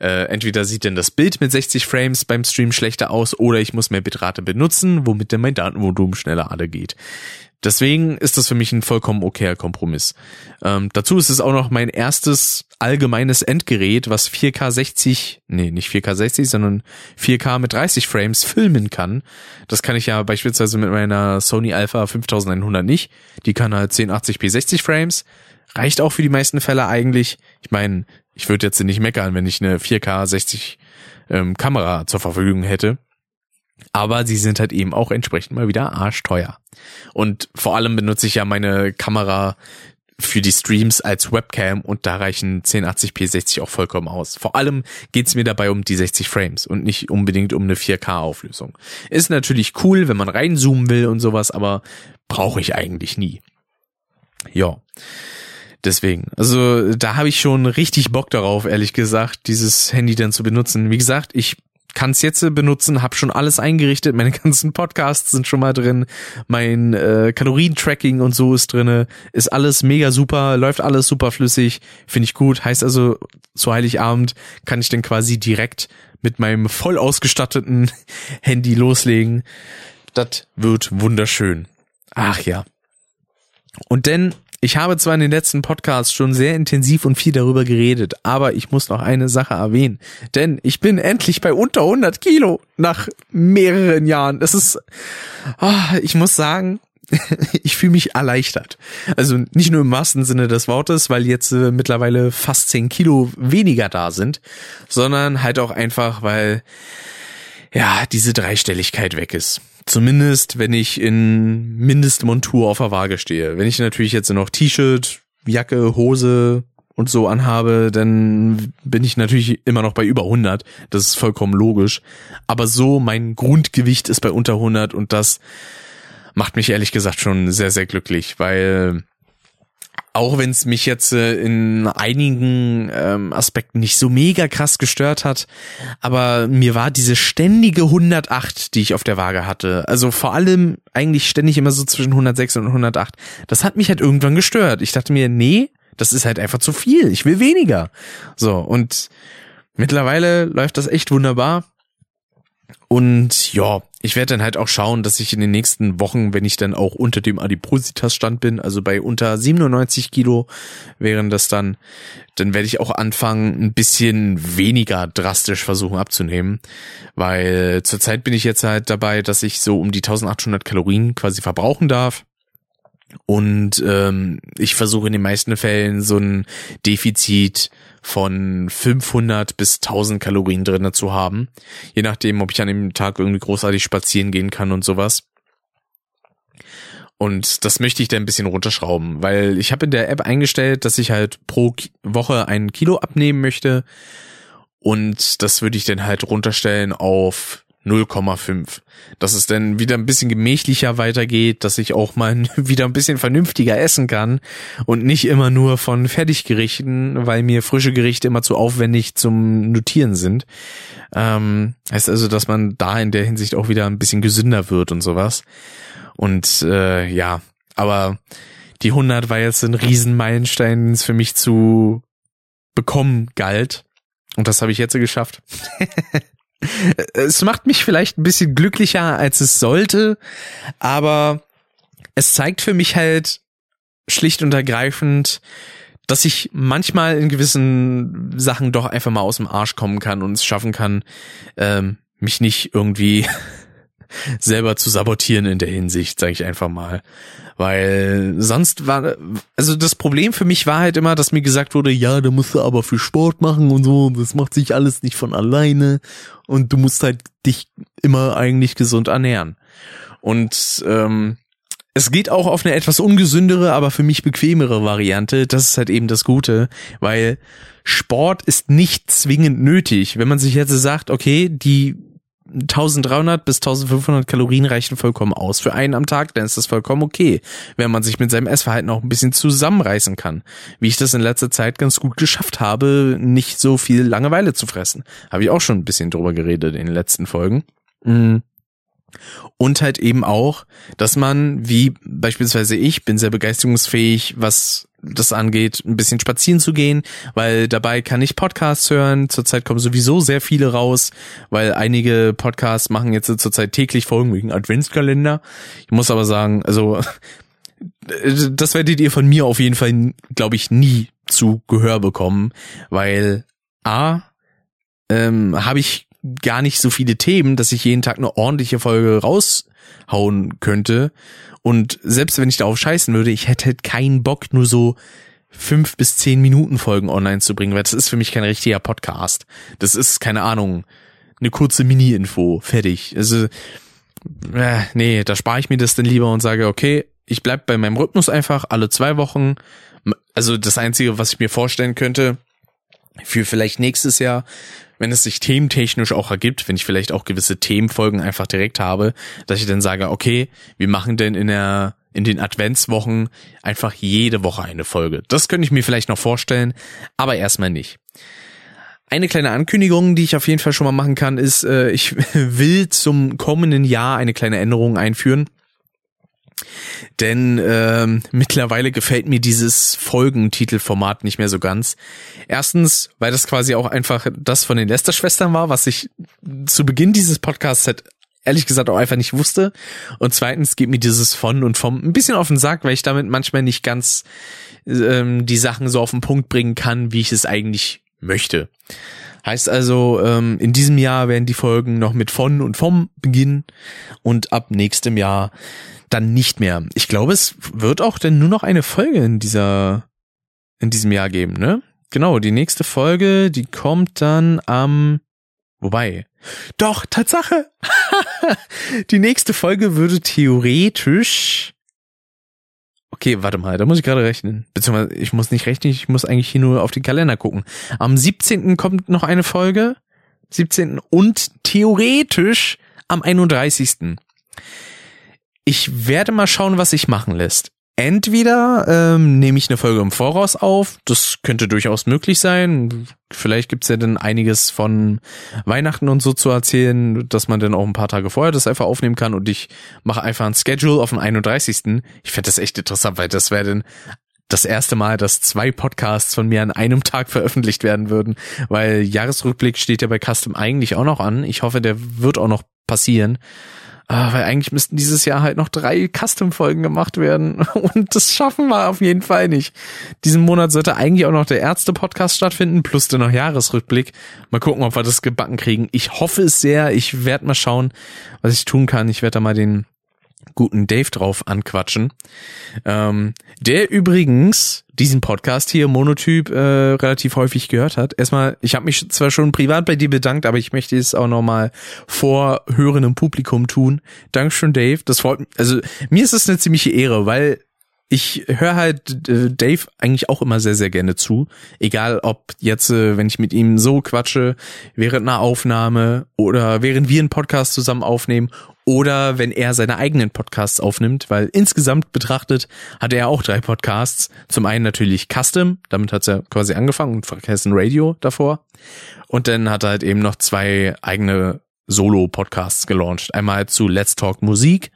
äh, entweder sieht denn das Bild mit 60 Frames beim Stream schlechter aus oder ich muss mehr Bitrate benutzen, womit dann mein Datenvolumen schneller alle geht. Deswegen ist das für mich ein vollkommen okayer Kompromiss. Ähm, dazu ist es auch noch mein erstes allgemeines Endgerät, was 4K 60, nee, nicht 4K 60, sondern 4K mit 30 Frames filmen kann. Das kann ich ja beispielsweise mit meiner Sony Alpha 5100 nicht. Die kann halt 1080p 60 Frames. Reicht auch für die meisten Fälle eigentlich. Ich meine, ich würde jetzt nicht meckern, wenn ich eine 4K 60 ähm, Kamera zur Verfügung hätte. Aber sie sind halt eben auch entsprechend mal wieder arschteuer. Und vor allem benutze ich ja meine Kamera für die Streams als Webcam und da reichen 1080p 60 auch vollkommen aus. Vor allem geht's mir dabei um die 60 Frames und nicht unbedingt um eine 4K-Auflösung. Ist natürlich cool, wenn man reinzoomen will und sowas, aber brauche ich eigentlich nie. Ja. Deswegen, also da habe ich schon richtig Bock darauf, ehrlich gesagt, dieses Handy dann zu benutzen. Wie gesagt, ich kann es jetzt benutzen, habe schon alles eingerichtet, meine ganzen Podcasts sind schon mal drin, mein äh, Kalorientracking und so ist drinne, ist alles mega super, läuft alles super flüssig, finde ich gut. Heißt also, zu Heiligabend kann ich dann quasi direkt mit meinem voll ausgestatteten Handy loslegen. Das wird wunderschön. Ach ja. Und denn ich habe zwar in den letzten Podcasts schon sehr intensiv und viel darüber geredet, aber ich muss noch eine Sache erwähnen. Denn ich bin endlich bei unter 100 Kilo nach mehreren Jahren. Das ist, oh, ich muss sagen, ich fühle mich erleichtert. Also nicht nur im wahrsten Sinne des Wortes, weil jetzt äh, mittlerweile fast 10 Kilo weniger da sind, sondern halt auch einfach, weil ja, diese Dreistelligkeit weg ist. Zumindest, wenn ich in Mindestmontur auf der Waage stehe. Wenn ich natürlich jetzt noch T-Shirt, Jacke, Hose und so anhabe, dann bin ich natürlich immer noch bei über 100. Das ist vollkommen logisch. Aber so mein Grundgewicht ist bei unter 100 und das macht mich ehrlich gesagt schon sehr, sehr glücklich, weil auch wenn es mich jetzt äh, in einigen ähm, Aspekten nicht so mega krass gestört hat, aber mir war diese ständige 108, die ich auf der Waage hatte, also vor allem eigentlich ständig immer so zwischen 106 und 108, das hat mich halt irgendwann gestört. Ich dachte mir, nee, das ist halt einfach zu viel, ich will weniger. So, und mittlerweile läuft das echt wunderbar. Und ja, ich werde dann halt auch schauen, dass ich in den nächsten Wochen, wenn ich dann auch unter dem Adipositas-Stand bin, also bei unter 97 Kilo wären das dann, dann werde ich auch anfangen, ein bisschen weniger drastisch versuchen abzunehmen, weil zurzeit bin ich jetzt halt dabei, dass ich so um die 1800 Kalorien quasi verbrauchen darf. Und ähm, ich versuche in den meisten Fällen so ein Defizit von 500 bis 1000 Kalorien drinne zu haben. Je nachdem, ob ich an dem Tag irgendwie großartig spazieren gehen kann und sowas. Und das möchte ich da ein bisschen runterschrauben, weil ich habe in der App eingestellt, dass ich halt pro Woche ein Kilo abnehmen möchte. Und das würde ich dann halt runterstellen auf 0,5. Dass es dann wieder ein bisschen gemächlicher weitergeht, dass ich auch mal wieder ein bisschen vernünftiger essen kann und nicht immer nur von Fertiggerichten, weil mir frische Gerichte immer zu aufwendig zum Notieren sind. Ähm, heißt also, dass man da in der Hinsicht auch wieder ein bisschen gesünder wird und sowas. Und äh, ja, aber die 100 war jetzt ein Riesenmeilenstein, den es für mich zu bekommen galt. Und das habe ich jetzt geschafft. es macht mich vielleicht ein bisschen glücklicher, als es sollte, aber es zeigt für mich halt schlicht und ergreifend, dass ich manchmal in gewissen Sachen doch einfach mal aus dem Arsch kommen kann und es schaffen kann, ähm, mich nicht irgendwie selber zu sabotieren in der Hinsicht, sage ich einfach mal. Weil sonst war, also das Problem für mich war halt immer, dass mir gesagt wurde, ja, da musst du aber für Sport machen und so, das macht sich alles nicht von alleine und du musst halt dich immer eigentlich gesund ernähren. Und ähm, es geht auch auf eine etwas ungesündere, aber für mich bequemere Variante. Das ist halt eben das Gute, weil Sport ist nicht zwingend nötig. Wenn man sich jetzt sagt, okay, die 1300 bis 1500 Kalorien reichen vollkommen aus für einen am Tag, dann ist das vollkommen okay, wenn man sich mit seinem Essverhalten auch ein bisschen zusammenreißen kann. Wie ich das in letzter Zeit ganz gut geschafft habe, nicht so viel Langeweile zu fressen. Habe ich auch schon ein bisschen drüber geredet in den letzten Folgen. Mhm. Und halt eben auch, dass man, wie beispielsweise ich, bin sehr begeisterungsfähig, was das angeht, ein bisschen spazieren zu gehen, weil dabei kann ich Podcasts hören. Zurzeit kommen sowieso sehr viele raus, weil einige Podcasts machen jetzt zurzeit täglich Folgen wegen Adventskalender. Ich muss aber sagen, also das werdet ihr von mir auf jeden Fall, glaube ich, nie zu Gehör bekommen, weil A, ähm, habe ich gar nicht so viele Themen, dass ich jeden Tag eine ordentliche Folge raushauen könnte. Und selbst wenn ich darauf scheißen würde, ich hätte halt keinen Bock, nur so fünf bis zehn Minuten Folgen online zu bringen, weil das ist für mich kein richtiger Podcast. Das ist, keine Ahnung, eine kurze Mini-Info. Fertig. Also, äh, nee, da spare ich mir das dann lieber und sage, okay, ich bleib bei meinem Rhythmus einfach alle zwei Wochen. Also das Einzige, was ich mir vorstellen könnte, für vielleicht nächstes Jahr, wenn es sich thementechnisch auch ergibt, wenn ich vielleicht auch gewisse Themenfolgen einfach direkt habe, dass ich dann sage, okay, wir machen denn in der in den Adventswochen einfach jede Woche eine Folge. Das könnte ich mir vielleicht noch vorstellen, aber erstmal nicht. Eine kleine Ankündigung, die ich auf jeden Fall schon mal machen kann, ist, äh, ich will zum kommenden Jahr eine kleine Änderung einführen. Denn ähm, mittlerweile gefällt mir dieses Folgentitelformat nicht mehr so ganz. Erstens, weil das quasi auch einfach das von den Lester-Schwestern war, was ich zu Beginn dieses Podcasts halt ehrlich gesagt auch einfach nicht wusste. Und zweitens geht mir dieses von und vom ein bisschen auf den Sack, weil ich damit manchmal nicht ganz ähm, die Sachen so auf den Punkt bringen kann, wie ich es eigentlich möchte. Heißt also, ähm, in diesem Jahr werden die Folgen noch mit von und vom beginnen und ab nächstem Jahr dann nicht mehr. Ich glaube, es wird auch dann nur noch eine Folge in dieser, in diesem Jahr geben, ne? Genau, die nächste Folge, die kommt dann am, wobei, doch, Tatsache, die nächste Folge würde theoretisch Okay, warte mal, da muss ich gerade rechnen. Beziehungsweise ich muss nicht rechnen, ich muss eigentlich hier nur auf den Kalender gucken. Am 17. kommt noch eine Folge. 17. und theoretisch am 31. Ich werde mal schauen, was sich machen lässt. Entweder ähm, nehme ich eine Folge im Voraus auf, das könnte durchaus möglich sein. Vielleicht gibt's ja dann einiges von Weihnachten und so zu erzählen, dass man dann auch ein paar Tage vorher das einfach aufnehmen kann und ich mache einfach ein Schedule auf den 31. Ich fände das echt interessant, weil das wäre dann das erste Mal, dass zwei Podcasts von mir an einem Tag veröffentlicht werden würden, weil Jahresrückblick steht ja bei Custom eigentlich auch noch an. Ich hoffe, der wird auch noch passieren. Ah, weil eigentlich müssten dieses Jahr halt noch drei Custom-Folgen gemacht werden. Und das schaffen wir auf jeden Fall nicht. Diesen Monat sollte eigentlich auch noch der Ärzte-Podcast stattfinden, plus der noch Jahresrückblick. Mal gucken, ob wir das gebacken kriegen. Ich hoffe es sehr. Ich werde mal schauen, was ich tun kann. Ich werde da mal den guten Dave drauf anquatschen. Ähm, der übrigens diesen Podcast hier, Monotyp, äh, relativ häufig gehört hat. Erstmal, ich habe mich zwar schon privat bei dir bedankt, aber ich möchte es auch nochmal vor hörendem Publikum tun. Dankeschön, Dave. Das freut mich. Also mir ist es eine ziemliche Ehre, weil ich höre halt äh, Dave eigentlich auch immer sehr, sehr gerne zu. Egal ob jetzt, äh, wenn ich mit ihm so quatsche, während einer Aufnahme oder während wir einen Podcast zusammen aufnehmen oder wenn er seine eigenen Podcasts aufnimmt, weil insgesamt betrachtet hat er auch drei Podcasts. Zum einen natürlich Custom, damit hat er quasi angefangen und Verkehrsen Radio davor. Und dann hat er halt eben noch zwei eigene Solo-Podcasts gelauncht. Einmal zu Let's Talk Musik,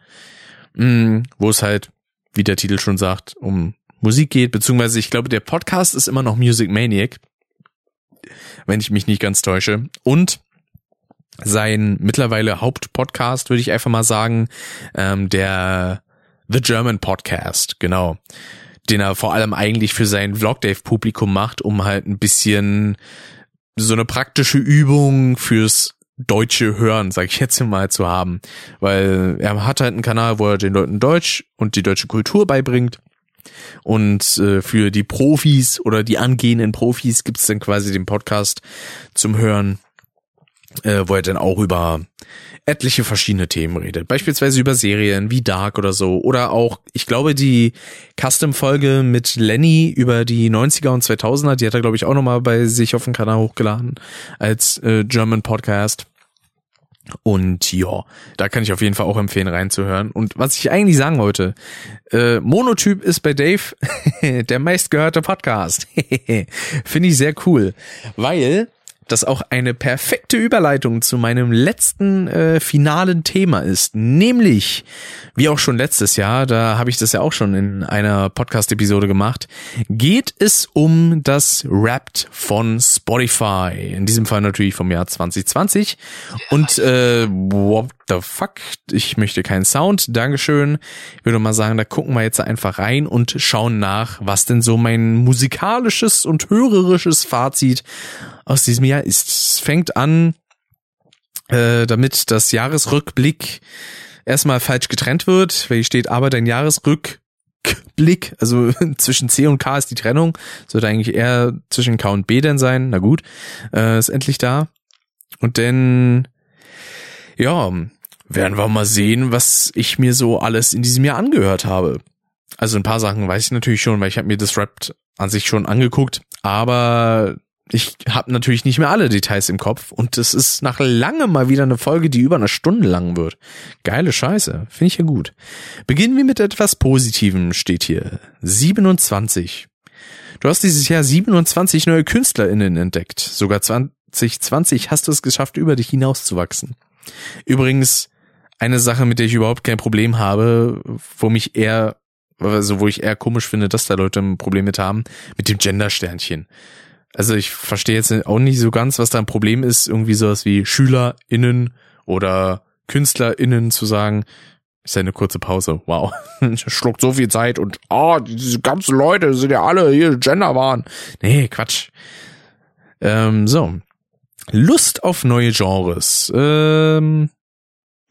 mm, wo es halt, wie der Titel schon sagt, um Musik geht, beziehungsweise ich glaube, der Podcast ist immer noch Music Maniac, wenn ich mich nicht ganz täusche. Und sein mittlerweile Hauptpodcast, würde ich einfach mal sagen, ähm, der The German Podcast, genau. Den er vor allem eigentlich für sein Vlogdave-Publikum macht, um halt ein bisschen so eine praktische Übung fürs deutsche Hören, sag ich jetzt mal, zu haben. Weil er hat halt einen Kanal, wo er den Leuten Deutsch und die deutsche Kultur beibringt. Und äh, für die Profis oder die angehenden Profis gibt's dann quasi den Podcast zum Hören, äh, wo er dann auch über etliche verschiedene Themen redet. Beispielsweise über Serien wie Dark oder so. Oder auch, ich glaube, die Custom-Folge mit Lenny über die 90er und 2000er, die hat er, glaube ich, auch nochmal bei sich auf dem Kanal hochgeladen als äh, German Podcast. Und ja, da kann ich auf jeden Fall auch empfehlen, reinzuhören. Und was ich eigentlich sagen wollte, äh, Monotyp ist bei Dave der meistgehörte Podcast. Finde ich sehr cool, weil das auch eine perfekte Überleitung zu meinem letzten äh, finalen Thema ist, nämlich, wie auch schon letztes Jahr, da habe ich das ja auch schon in einer Podcast-Episode gemacht, geht es um das Wrapped von Spotify. In diesem Fall natürlich vom Jahr 2020. Und äh, the fuck? Ich möchte keinen Sound. Dankeschön. Ich würde mal sagen, da gucken wir jetzt einfach rein und schauen nach, was denn so mein musikalisches und hörerisches Fazit aus diesem Jahr ist. Es fängt an, äh, damit das Jahresrückblick erstmal falsch getrennt wird, weil hier steht aber dein Jahresrückblick, also zwischen C und K ist die Trennung, sollte eigentlich eher zwischen K und B denn sein, na gut, äh, ist endlich da. Und dann, ja, werden wir mal sehen, was ich mir so alles in diesem Jahr angehört habe. Also ein paar Sachen weiß ich natürlich schon, weil ich habe mir das Rap an sich schon angeguckt, aber ich habe natürlich nicht mehr alle Details im Kopf und es ist nach langem mal wieder eine Folge, die über eine Stunde lang wird. Geile Scheiße, finde ich ja gut. Beginnen wir mit etwas Positivem, steht hier. 27. Du hast dieses Jahr 27 neue KünstlerInnen entdeckt. Sogar 2020 hast du es geschafft, über dich hinauszuwachsen. Übrigens, eine Sache, mit der ich überhaupt kein Problem habe, wo mich eher, also wo ich eher komisch finde, dass da Leute ein Problem mit haben, mit dem Gender-Sternchen. Also ich verstehe jetzt auch nicht so ganz, was da ein Problem ist. Irgendwie sowas wie SchülerInnen oder KünstlerInnen zu sagen, ist ja eine kurze Pause. Wow. Schluckt so viel Zeit und ah, oh, diese ganzen Leute sind ja alle hier Gender waren. Nee, Quatsch. Ähm, so. Lust auf neue Genres. Ähm,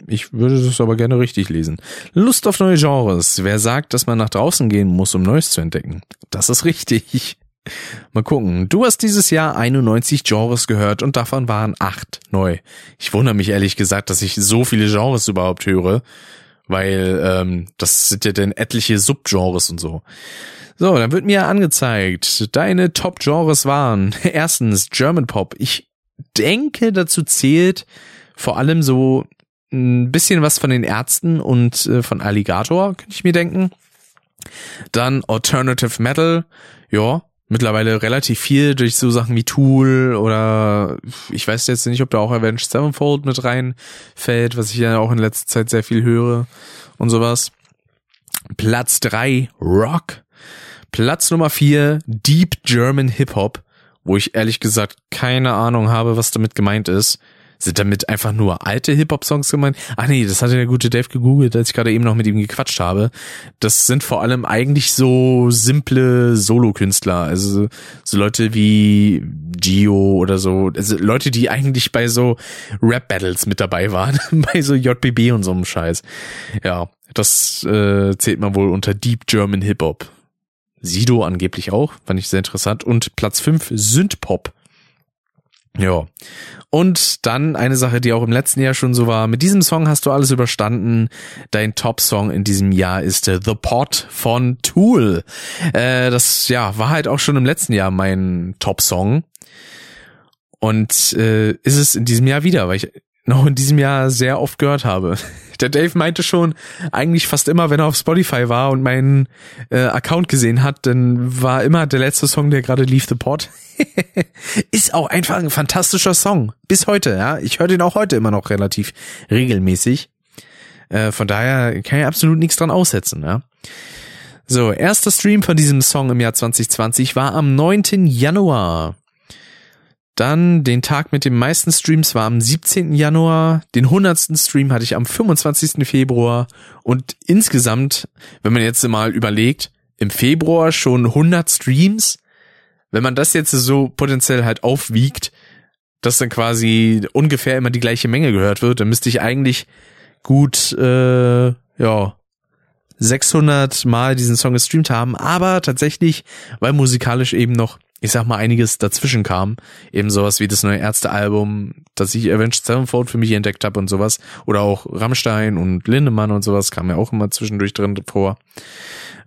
ich würde das aber gerne richtig lesen. Lust auf neue Genres. Wer sagt, dass man nach draußen gehen muss, um Neues zu entdecken? Das ist richtig. Mal gucken. Du hast dieses Jahr 91 Genres gehört und davon waren acht neu. Ich wundere mich ehrlich gesagt, dass ich so viele Genres überhaupt höre, weil ähm, das sind ja dann etliche Subgenres und so. So, dann wird mir angezeigt, deine Top-Genres waren erstens German Pop. Ich denke, dazu zählt vor allem so ein bisschen was von den Ärzten und äh, von Alligator, könnte ich mir denken. Dann Alternative Metal, ja, mittlerweile relativ viel durch so Sachen wie Tool oder ich weiß jetzt nicht, ob da auch Avenged Sevenfold mit reinfällt, was ich ja auch in letzter Zeit sehr viel höre und sowas. Platz drei Rock. Platz Nummer vier Deep German Hip Hop, wo ich ehrlich gesagt keine Ahnung habe, was damit gemeint ist. Sind damit einfach nur alte Hip-Hop-Songs gemeint? Ach nee, das hatte der gute Dave gegoogelt, als ich gerade eben noch mit ihm gequatscht habe. Das sind vor allem eigentlich so simple Solo-Künstler. Also so Leute wie Gio oder so. Also Leute, die eigentlich bei so Rap-Battles mit dabei waren. bei so JBB und so einem Scheiß. Ja, das äh, zählt man wohl unter Deep German Hip-Hop. Sido angeblich auch, fand ich sehr interessant. Und Platz 5 Synthpop. Ja. Und dann eine Sache, die auch im letzten Jahr schon so war. Mit diesem Song hast du alles überstanden. Dein Top-Song in diesem Jahr ist äh, The Pot von Tool. Äh, das ja war halt auch schon im letzten Jahr mein Top-Song. Und äh, ist es in diesem Jahr wieder, weil ich noch in diesem Jahr sehr oft gehört habe. Der Dave meinte schon, eigentlich fast immer, wenn er auf Spotify war und meinen äh, Account gesehen hat, dann war immer der letzte Song, der gerade lief, The Pot. Ist auch einfach ein fantastischer Song. Bis heute, ja. Ich höre den auch heute immer noch relativ regelmäßig. Äh, von daher kann ich absolut nichts dran aussetzen, ja. So, erster Stream von diesem Song im Jahr 2020 war am 9. Januar. Dann den Tag mit den meisten Streams war am 17. Januar. Den 100. Stream hatte ich am 25. Februar. Und insgesamt, wenn man jetzt mal überlegt, im Februar schon 100 Streams. Wenn man das jetzt so potenziell halt aufwiegt, dass dann quasi ungefähr immer die gleiche Menge gehört wird, dann müsste ich eigentlich gut, äh, ja, 600 Mal diesen Song gestreamt haben. Aber tatsächlich, weil musikalisch eben noch ich sag mal, einiges dazwischen kam. Eben sowas wie das neue Ärztealbum, das ich Avenged Sevenfold für mich entdeckt habe und sowas. Oder auch Rammstein und Lindemann und sowas kam ja auch immer zwischendurch drin vor.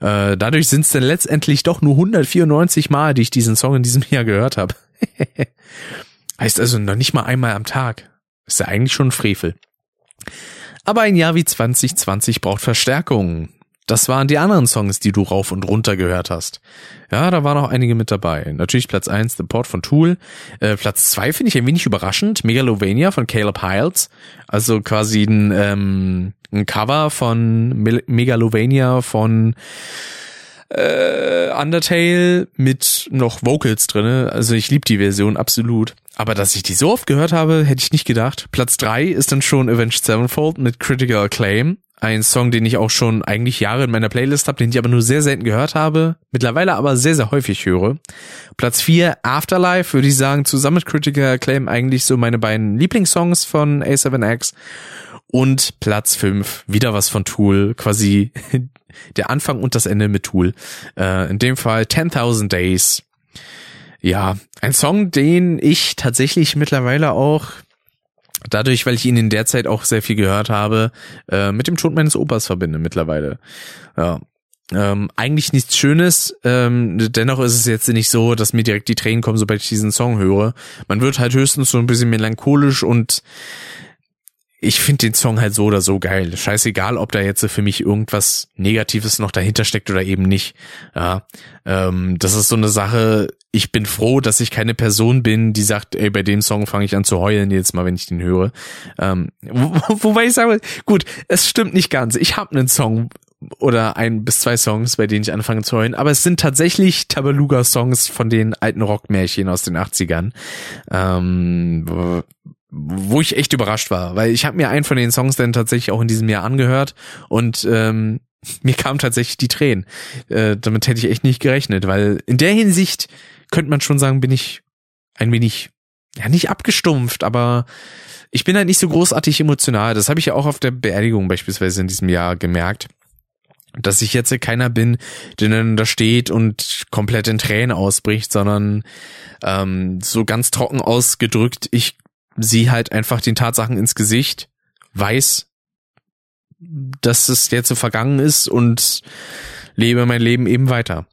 Äh, dadurch sind es dann letztendlich doch nur 194 Mal, die ich diesen Song in diesem Jahr gehört habe. heißt also noch nicht mal einmal am Tag. Ist ja eigentlich schon ein Frevel. Aber ein Jahr wie 2020 braucht Verstärkung. Das waren die anderen Songs, die du rauf und runter gehört hast. Ja, da waren auch einige mit dabei. Natürlich Platz eins The Port von Tool. Äh, Platz zwei finde ich ein wenig überraschend. Megalovania von Caleb Hiles. Also quasi ein, ähm, ein Cover von Me Megalovania von äh, Undertale mit noch Vocals drinne. Also ich liebe die Version absolut. Aber dass ich die so oft gehört habe, hätte ich nicht gedacht. Platz drei ist dann schon Avenged Sevenfold mit Critical Acclaim. Ein Song, den ich auch schon eigentlich Jahre in meiner Playlist habe, den ich aber nur sehr selten gehört habe, mittlerweile aber sehr, sehr häufig höre. Platz 4, Afterlife, würde ich sagen, zusammen mit Critical Acclaim eigentlich so meine beiden Lieblingssongs von A7X. Und Platz 5, wieder was von Tool, quasi der Anfang und das Ende mit Tool. Äh, in dem Fall 10.000 Days. Ja, ein Song, den ich tatsächlich mittlerweile auch dadurch, weil ich ihn in der Zeit auch sehr viel gehört habe, äh, mit dem Tod meines Opas verbinde mittlerweile. Ja. Ähm, eigentlich nichts Schönes, ähm, dennoch ist es jetzt nicht so, dass mir direkt die Tränen kommen, sobald ich diesen Song höre. Man wird halt höchstens so ein bisschen melancholisch und ich finde den Song halt so oder so geil. Scheißegal, ob da jetzt für mich irgendwas Negatives noch dahinter steckt oder eben nicht. Ja, ähm, das ist so eine Sache. Ich bin froh, dass ich keine Person bin, die sagt, ey, bei dem Song fange ich an zu heulen jetzt mal, wenn ich den höre. Ähm, wo, wobei ich sage, gut, es stimmt nicht ganz. Ich habe einen Song oder ein bis zwei Songs, bei denen ich anfange zu heulen, aber es sind tatsächlich Tabaluga-Songs von den alten Rockmärchen aus den 80ern. Ähm, wo ich echt überrascht war, weil ich habe mir einen von den Songs dann tatsächlich auch in diesem Jahr angehört und ähm, mir kamen tatsächlich die Tränen. Äh, damit hätte ich echt nicht gerechnet, weil in der Hinsicht könnte man schon sagen, bin ich ein wenig, ja nicht abgestumpft, aber ich bin halt nicht so großartig emotional. Das habe ich ja auch auf der Beerdigung beispielsweise in diesem Jahr gemerkt dass ich jetzt keiner bin, der dann da steht und komplett in Tränen ausbricht, sondern ähm, so ganz trocken ausgedrückt, ich sehe halt einfach den Tatsachen ins Gesicht, weiß, dass es jetzt so vergangen ist und lebe mein Leben eben weiter.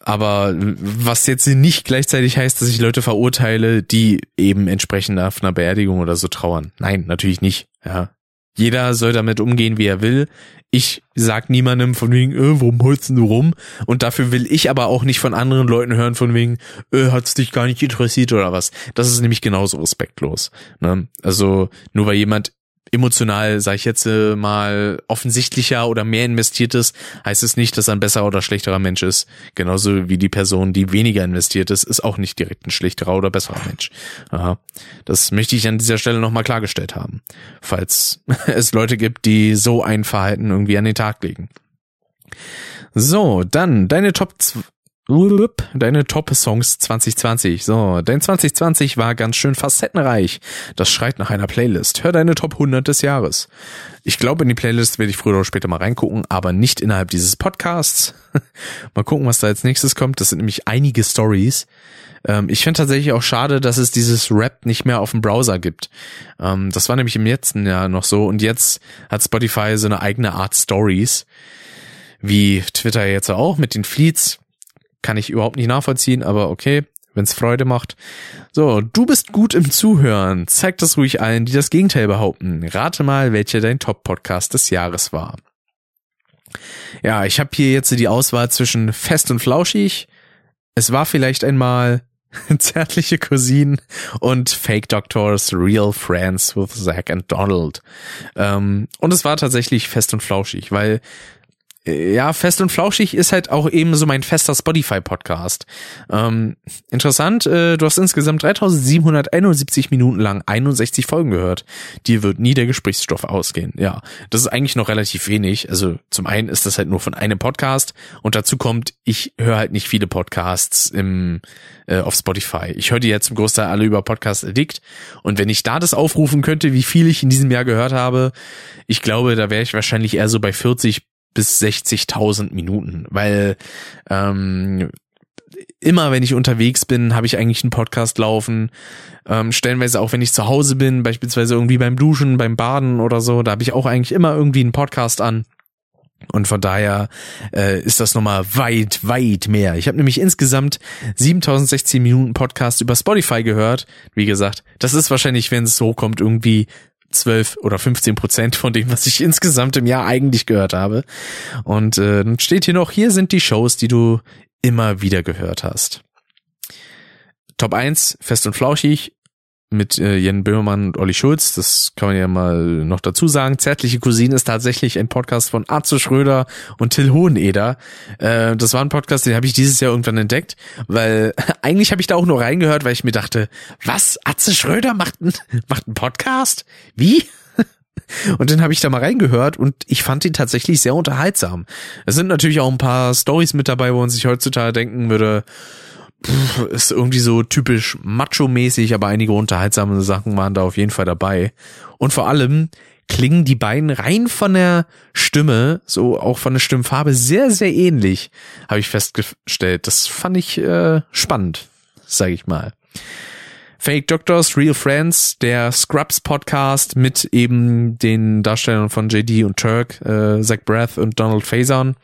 Aber was jetzt nicht gleichzeitig heißt, dass ich Leute verurteile, die eben entsprechend auf einer Beerdigung oder so trauern. Nein, natürlich nicht. Ja, jeder soll damit umgehen, wie er will. Ich sag niemandem von wegen, äh, warum holst du rum? Und dafür will ich aber auch nicht von anderen Leuten hören von wegen, äh, hat's dich gar nicht interessiert oder was. Das ist nämlich genauso respektlos. Ne? Also nur weil jemand emotional, sage ich jetzt äh, mal, offensichtlicher oder mehr investiert ist, heißt es nicht, dass er ein besserer oder schlechterer Mensch ist. Genauso wie die Person, die weniger investiert ist, ist auch nicht direkt ein schlechterer oder besserer Mensch. Aha. Das möchte ich an dieser Stelle nochmal klargestellt haben, falls es Leute gibt, die so ein Verhalten irgendwie an den Tag legen. So, dann deine Top Deine Top-Songs 2020. So, dein 2020 war ganz schön facettenreich. Das schreit nach einer Playlist. Hör deine Top 100 des Jahres. Ich glaube, in die Playlist werde ich früher oder später mal reingucken, aber nicht innerhalb dieses Podcasts. mal gucken, was da als nächstes kommt. Das sind nämlich einige Stories. Ähm, ich finde tatsächlich auch schade, dass es dieses Rap nicht mehr auf dem Browser gibt. Ähm, das war nämlich im letzten Jahr noch so und jetzt hat Spotify so eine eigene Art Stories. Wie Twitter jetzt auch mit den Fleets kann ich überhaupt nicht nachvollziehen, aber okay, wenn's Freude macht. So, du bist gut im Zuhören. Zeig das ruhig allen, die das Gegenteil behaupten. Rate mal, welcher dein Top-Podcast des Jahres war. Ja, ich habe hier jetzt die Auswahl zwischen fest und flauschig. Es war vielleicht einmal zärtliche Cousinen und Fake Doctors, Real Friends with Zack and Donald. Ähm, und es war tatsächlich fest und flauschig, weil ja, fest und flauschig ist halt auch eben so mein fester Spotify-Podcast. Ähm, interessant, äh, du hast insgesamt 3771 Minuten lang 61 Folgen gehört. Dir wird nie der Gesprächsstoff ausgehen. Ja, das ist eigentlich noch relativ wenig. Also zum einen ist das halt nur von einem Podcast und dazu kommt, ich höre halt nicht viele Podcasts im äh, auf Spotify. Ich höre die jetzt zum Großteil alle über Podcast Addict und wenn ich da das aufrufen könnte, wie viel ich in diesem Jahr gehört habe, ich glaube, da wäre ich wahrscheinlich eher so bei 40 bis 60.000 Minuten, weil ähm, immer wenn ich unterwegs bin, habe ich eigentlich einen Podcast laufen. Ähm, stellenweise auch wenn ich zu Hause bin, beispielsweise irgendwie beim Duschen, beim Baden oder so, da habe ich auch eigentlich immer irgendwie einen Podcast an. Und von daher äh, ist das nochmal weit, weit mehr. Ich habe nämlich insgesamt 7016 Minuten Podcast über Spotify gehört. Wie gesagt, das ist wahrscheinlich, wenn es so kommt, irgendwie 12 oder 15 Prozent von dem, was ich insgesamt im Jahr eigentlich gehört habe. Und äh, dann steht hier noch, hier sind die Shows, die du immer wieder gehört hast. Top 1, Fest und Flauschig, mit äh, Jen Böhmermann und Olli Schulz. Das kann man ja mal noch dazu sagen. Zärtliche Cousine ist tatsächlich ein Podcast von Arze Schröder und Till Hoheneder. Äh, das war ein Podcast, den habe ich dieses Jahr irgendwann entdeckt, weil eigentlich habe ich da auch nur reingehört, weil ich mir dachte, was? Atze Schröder macht, ein, macht einen Podcast? Wie? Und dann habe ich da mal reingehört und ich fand ihn tatsächlich sehr unterhaltsam. Es sind natürlich auch ein paar Stories mit dabei, wo man sich heutzutage denken würde, pff, ist irgendwie so typisch macho-mäßig, aber einige unterhaltsame Sachen waren da auf jeden Fall dabei. Und vor allem klingen die beiden rein von der Stimme, so auch von der Stimmfarbe sehr, sehr ähnlich, habe ich festgestellt. Das fand ich äh, spannend, sage ich mal. Fake Doctors, Real Friends, der Scrubs Podcast mit eben den Darstellern von JD und Turk, äh, Zach Breath und Donald Faison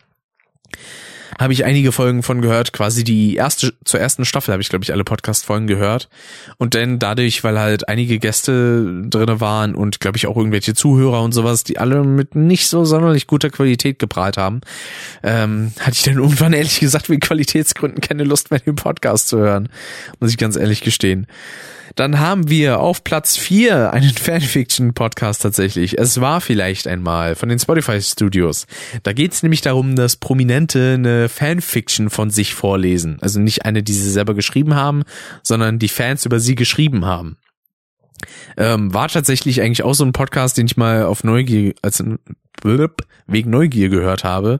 habe ich einige Folgen von gehört. Quasi die erste, zur ersten Staffel habe ich, glaube ich, alle Podcast-Folgen gehört. Und dann dadurch, weil halt einige Gäste drinne waren und, glaube ich, auch irgendwelche Zuhörer und sowas, die alle mit nicht so sonderlich guter Qualität geprahlt haben, ähm, hatte ich dann irgendwann ehrlich gesagt wegen Qualitätsgründen keine Lust mehr, den Podcast zu hören. Muss ich ganz ehrlich gestehen. Dann haben wir auf Platz vier einen Fanfiction-Podcast tatsächlich. Es war vielleicht einmal von den Spotify Studios. Da geht es nämlich darum, dass Prominente eine Fanfiction von sich vorlesen. Also nicht eine, die sie selber geschrieben haben, sondern die Fans über sie geschrieben haben. Ähm, war tatsächlich eigentlich auch so ein Podcast, den ich mal auf Neugier, als wegen Neugier gehört habe,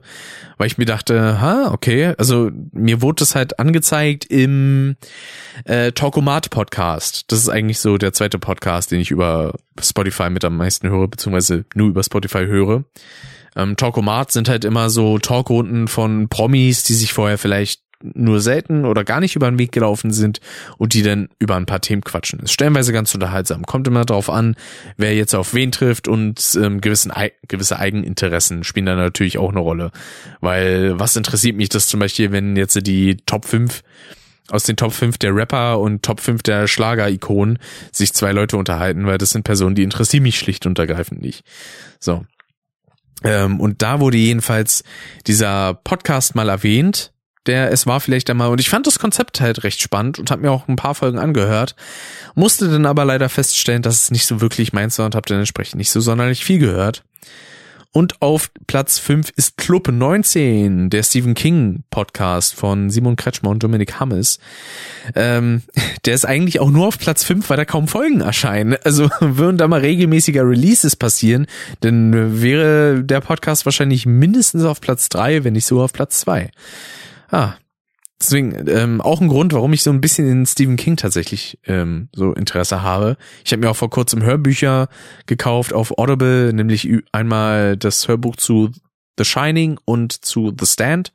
weil ich mir dachte, ha, okay, also mir wurde das halt angezeigt im äh, Talkomat Podcast. Das ist eigentlich so der zweite Podcast, den ich über Spotify mit am meisten höre, beziehungsweise nur über Spotify höre. Ähm, Talkomat sind halt immer so Talkrunden von Promis, die sich vorher vielleicht nur selten oder gar nicht über den Weg gelaufen sind und die dann über ein paar Themen quatschen. Ist stellenweise ganz unterhaltsam. Kommt immer drauf an, wer jetzt auf wen trifft und ähm, gewissen, gewisse Eigeninteressen spielen da natürlich auch eine Rolle. Weil was interessiert mich das zum Beispiel, wenn jetzt die Top 5 aus den Top 5 der Rapper und Top 5 der Schlager-Ikonen sich zwei Leute unterhalten, weil das sind Personen, die interessieren mich schlicht und ergreifend nicht. So. Ähm, und da wurde jedenfalls dieser Podcast mal erwähnt der es war vielleicht einmal und ich fand das Konzept halt recht spannend und habe mir auch ein paar Folgen angehört, musste dann aber leider feststellen, dass es nicht so wirklich meins war und habe dann entsprechend nicht so sonderlich viel gehört. Und auf Platz 5 ist Club 19, der Stephen King Podcast von Simon Kretschmer und Dominik Hammes. Ähm, der ist eigentlich auch nur auf Platz 5, weil da kaum Folgen erscheinen. Also würden da mal regelmäßiger Releases passieren, dann wäre der Podcast wahrscheinlich mindestens auf Platz 3, wenn nicht so auf Platz 2. Ah, deswegen ähm, auch ein Grund, warum ich so ein bisschen in Stephen King tatsächlich ähm, so Interesse habe. Ich habe mir auch vor kurzem Hörbücher gekauft auf Audible, nämlich einmal das Hörbuch zu The Shining und zu The Stand.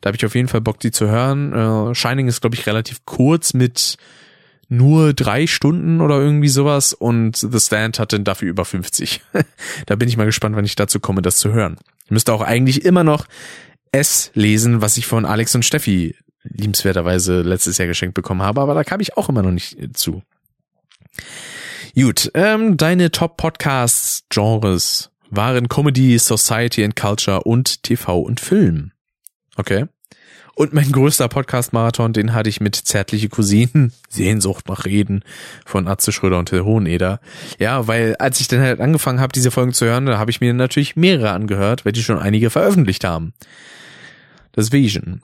Da habe ich auf jeden Fall Bock, die zu hören. Äh, Shining ist, glaube ich, relativ kurz mit nur drei Stunden oder irgendwie sowas und The Stand hat dann dafür über 50. da bin ich mal gespannt, wann ich dazu komme, das zu hören. Ich müsste auch eigentlich immer noch S lesen, was ich von Alex und Steffi liebenswerterweise letztes Jahr geschenkt bekommen habe, aber da kam ich auch immer noch nicht zu. Gut, ähm, deine Top-Podcasts-Genres waren Comedy, Society and Culture und TV und Film. Okay. Und mein größter Podcast-Marathon, den hatte ich mit Zärtliche Cousinen, Sehnsucht nach Reden von Atze Schröder und Till Hoheneder. Ja, weil als ich dann halt angefangen habe, diese Folgen zu hören, da habe ich mir natürlich mehrere angehört, weil die schon einige veröffentlicht haben das Vision.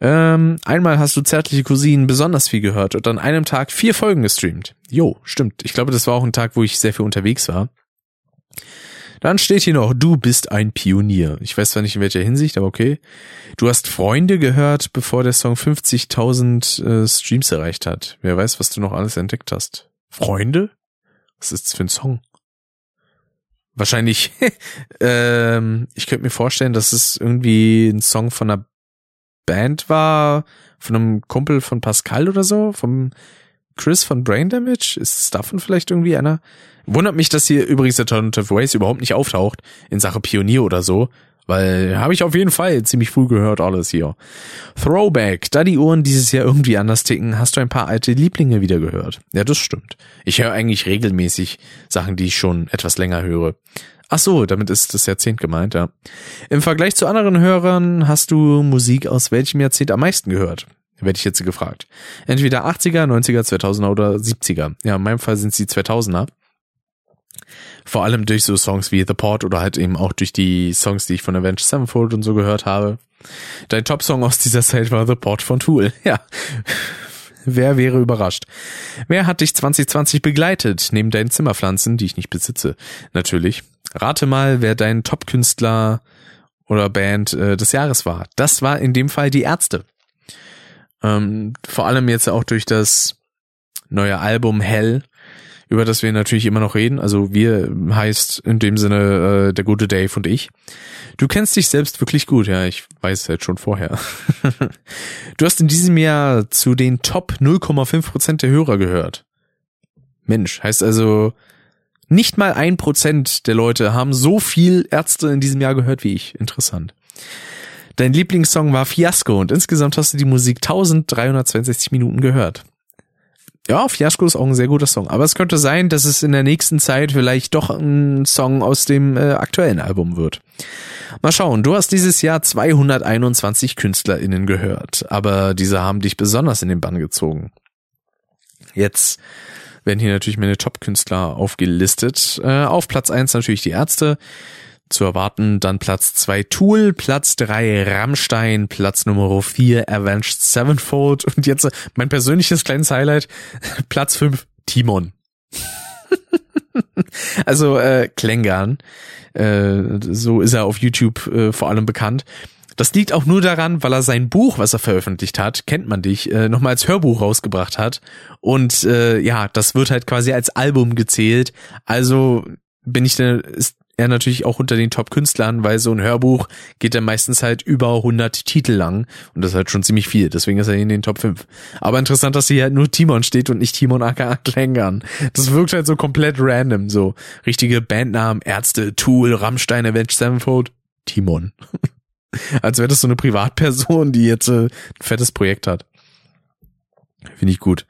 Ähm, einmal hast du zärtliche Cousinen besonders viel gehört und an einem Tag vier Folgen gestreamt. Jo, stimmt. Ich glaube, das war auch ein Tag, wo ich sehr viel unterwegs war. Dann steht hier noch, du bist ein Pionier. Ich weiß zwar nicht in welcher Hinsicht, aber okay. Du hast Freunde gehört, bevor der Song 50.000 äh, Streams erreicht hat. Wer weiß, was du noch alles entdeckt hast. Freunde? Was ist das für ein Song? Wahrscheinlich, ähm, ich könnte mir vorstellen, dass es irgendwie ein Song von einer Band war, von einem Kumpel von Pascal oder so, vom Chris von Brain Damage. Ist es davon vielleicht irgendwie einer? Wundert mich, dass hier übrigens der Alternative Ways überhaupt nicht auftaucht in Sache Pionier oder so. Weil habe ich auf jeden Fall ziemlich früh gehört alles hier. Throwback, da die Ohren dieses Jahr irgendwie anders ticken, hast du ein paar alte Lieblinge wieder gehört. Ja, das stimmt. Ich höre eigentlich regelmäßig Sachen, die ich schon etwas länger höre. Ach so, damit ist das Jahrzehnt gemeint, ja. Im Vergleich zu anderen Hörern hast du Musik aus welchem Jahrzehnt am meisten gehört? Werde ich jetzt gefragt. Entweder 80er, 90er, 2000er oder 70er. Ja, in meinem Fall sind es die 2000er. Vor allem durch so Songs wie The Port oder halt eben auch durch die Songs, die ich von Avenged Sevenfold und so gehört habe. Dein Top-Song aus dieser Zeit war The Port von Tool. Ja. Wer wäre überrascht? Wer hat dich 2020 begleitet, neben deinen Zimmerpflanzen, die ich nicht besitze? Natürlich. Rate mal, wer dein Top-Künstler oder Band äh, des Jahres war. Das war in dem Fall die Ärzte. Ähm, vor allem jetzt auch durch das neue Album Hell über das wir natürlich immer noch reden. Also wir heißt in dem Sinne äh, der gute Dave und ich. Du kennst dich selbst wirklich gut, ja, ich weiß es halt schon vorher. du hast in diesem Jahr zu den Top 0,5 Prozent der Hörer gehört. Mensch, heißt also, nicht mal ein Prozent der Leute haben so viel Ärzte in diesem Jahr gehört wie ich. Interessant. Dein Lieblingssong war Fiasco und insgesamt hast du die Musik 1362 Minuten gehört. Ja, Fiasco ist auch ein sehr guter Song. Aber es könnte sein, dass es in der nächsten Zeit vielleicht doch ein Song aus dem äh, aktuellen Album wird. Mal schauen, du hast dieses Jahr 221 KünstlerInnen gehört, aber diese haben dich besonders in den Bann gezogen. Jetzt werden hier natürlich meine Top-Künstler aufgelistet. Äh, auf Platz eins natürlich die Ärzte zu erwarten. Dann Platz zwei Tool, Platz drei Rammstein, Platz Nummer vier Avenged Sevenfold und jetzt mein persönliches kleines Highlight, Platz fünf Timon. also äh, Klängern, äh, so ist er auf YouTube äh, vor allem bekannt. Das liegt auch nur daran, weil er sein Buch, was er veröffentlicht hat, kennt man dich, äh, nochmal als Hörbuch rausgebracht hat. Und äh, ja, das wird halt quasi als Album gezählt. Also bin ich dann, ist er natürlich auch unter den Top-Künstlern, weil so ein Hörbuch geht dann meistens halt über 100 Titel lang und das ist halt schon ziemlich viel, deswegen ist er in den Top 5. Aber interessant, dass hier halt nur Timon steht und nicht Timon aka Klängern. Das wirkt halt so komplett random, so richtige Bandnamen, Ärzte, Tool, Rammstein, Avenged Sevenfold, Timon. Als wäre das so eine Privatperson, die jetzt äh, ein fettes Projekt hat. Finde ich gut.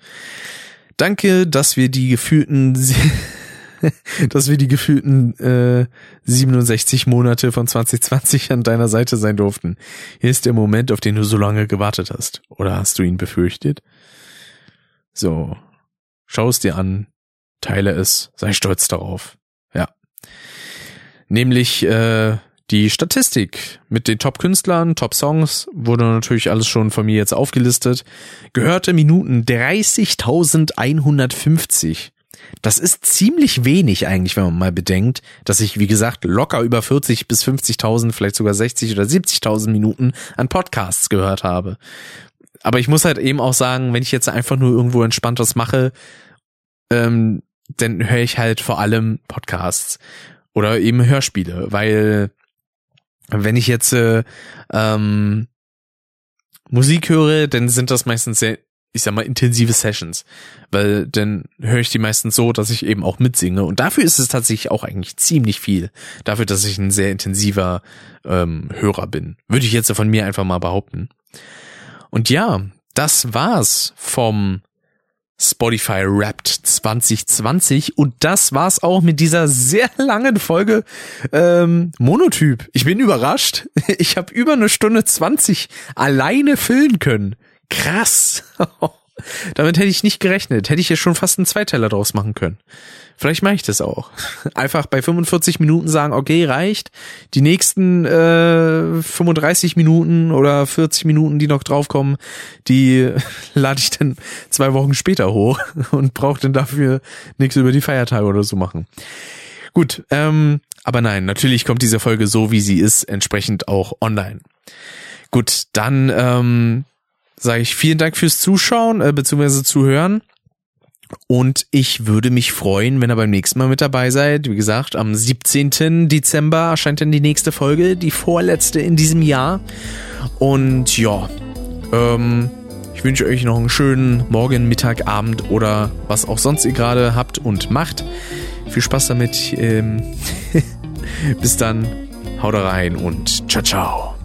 Danke, dass wir die gefühlten, dass wir die gefühlten äh, 67 Monate von 2020 an deiner Seite sein durften. Hier ist der Moment, auf den du so lange gewartet hast. Oder hast du ihn befürchtet? So, schau es dir an, teile es, sei stolz darauf. Ja. Nämlich äh, die Statistik mit den Top-Künstlern, Top-Songs wurde natürlich alles schon von mir jetzt aufgelistet. Gehörte Minuten 30.150. Das ist ziemlich wenig eigentlich, wenn man mal bedenkt, dass ich, wie gesagt, locker über 40 bis 50.000, vielleicht sogar 60 oder 70.000 Minuten an Podcasts gehört habe. Aber ich muss halt eben auch sagen, wenn ich jetzt einfach nur irgendwo entspannt was mache, ähm, dann höre ich halt vor allem Podcasts oder eben Hörspiele, weil wenn ich jetzt äh, ähm, Musik höre, dann sind das meistens sehr, ich sag mal, intensive Sessions. Weil dann höre ich die meistens so, dass ich eben auch mitsinge. Und dafür ist es tatsächlich auch eigentlich ziemlich viel. Dafür, dass ich ein sehr intensiver ähm, Hörer bin. Würde ich jetzt von mir einfach mal behaupten. Und ja, das war's vom Spotify Wrapped 2020 und das war's auch mit dieser sehr langen Folge ähm, Monotyp. Ich bin überrascht. Ich habe über eine Stunde 20 alleine füllen können. Krass. Damit hätte ich nicht gerechnet. Hätte ich ja schon fast einen Zweiteiler draus machen können. Vielleicht mache ich das auch. Einfach bei 45 Minuten sagen, okay, reicht. Die nächsten äh, 35 Minuten oder 40 Minuten, die noch draufkommen, die lade ich dann zwei Wochen später hoch und brauche dann dafür nichts über die Feiertage oder so machen. Gut, ähm, aber nein, natürlich kommt diese Folge so, wie sie ist, entsprechend auch online. Gut, dann ähm, sage ich vielen Dank fürs Zuschauen äh, bzw. Zuhören. Und ich würde mich freuen, wenn ihr beim nächsten Mal mit dabei seid. Wie gesagt, am 17. Dezember erscheint dann die nächste Folge, die vorletzte in diesem Jahr. Und ja, ähm, ich wünsche euch noch einen schönen Morgen, Mittag, Abend oder was auch sonst ihr gerade habt und macht. Viel Spaß damit. Ähm, bis dann, haut rein und ciao, ciao.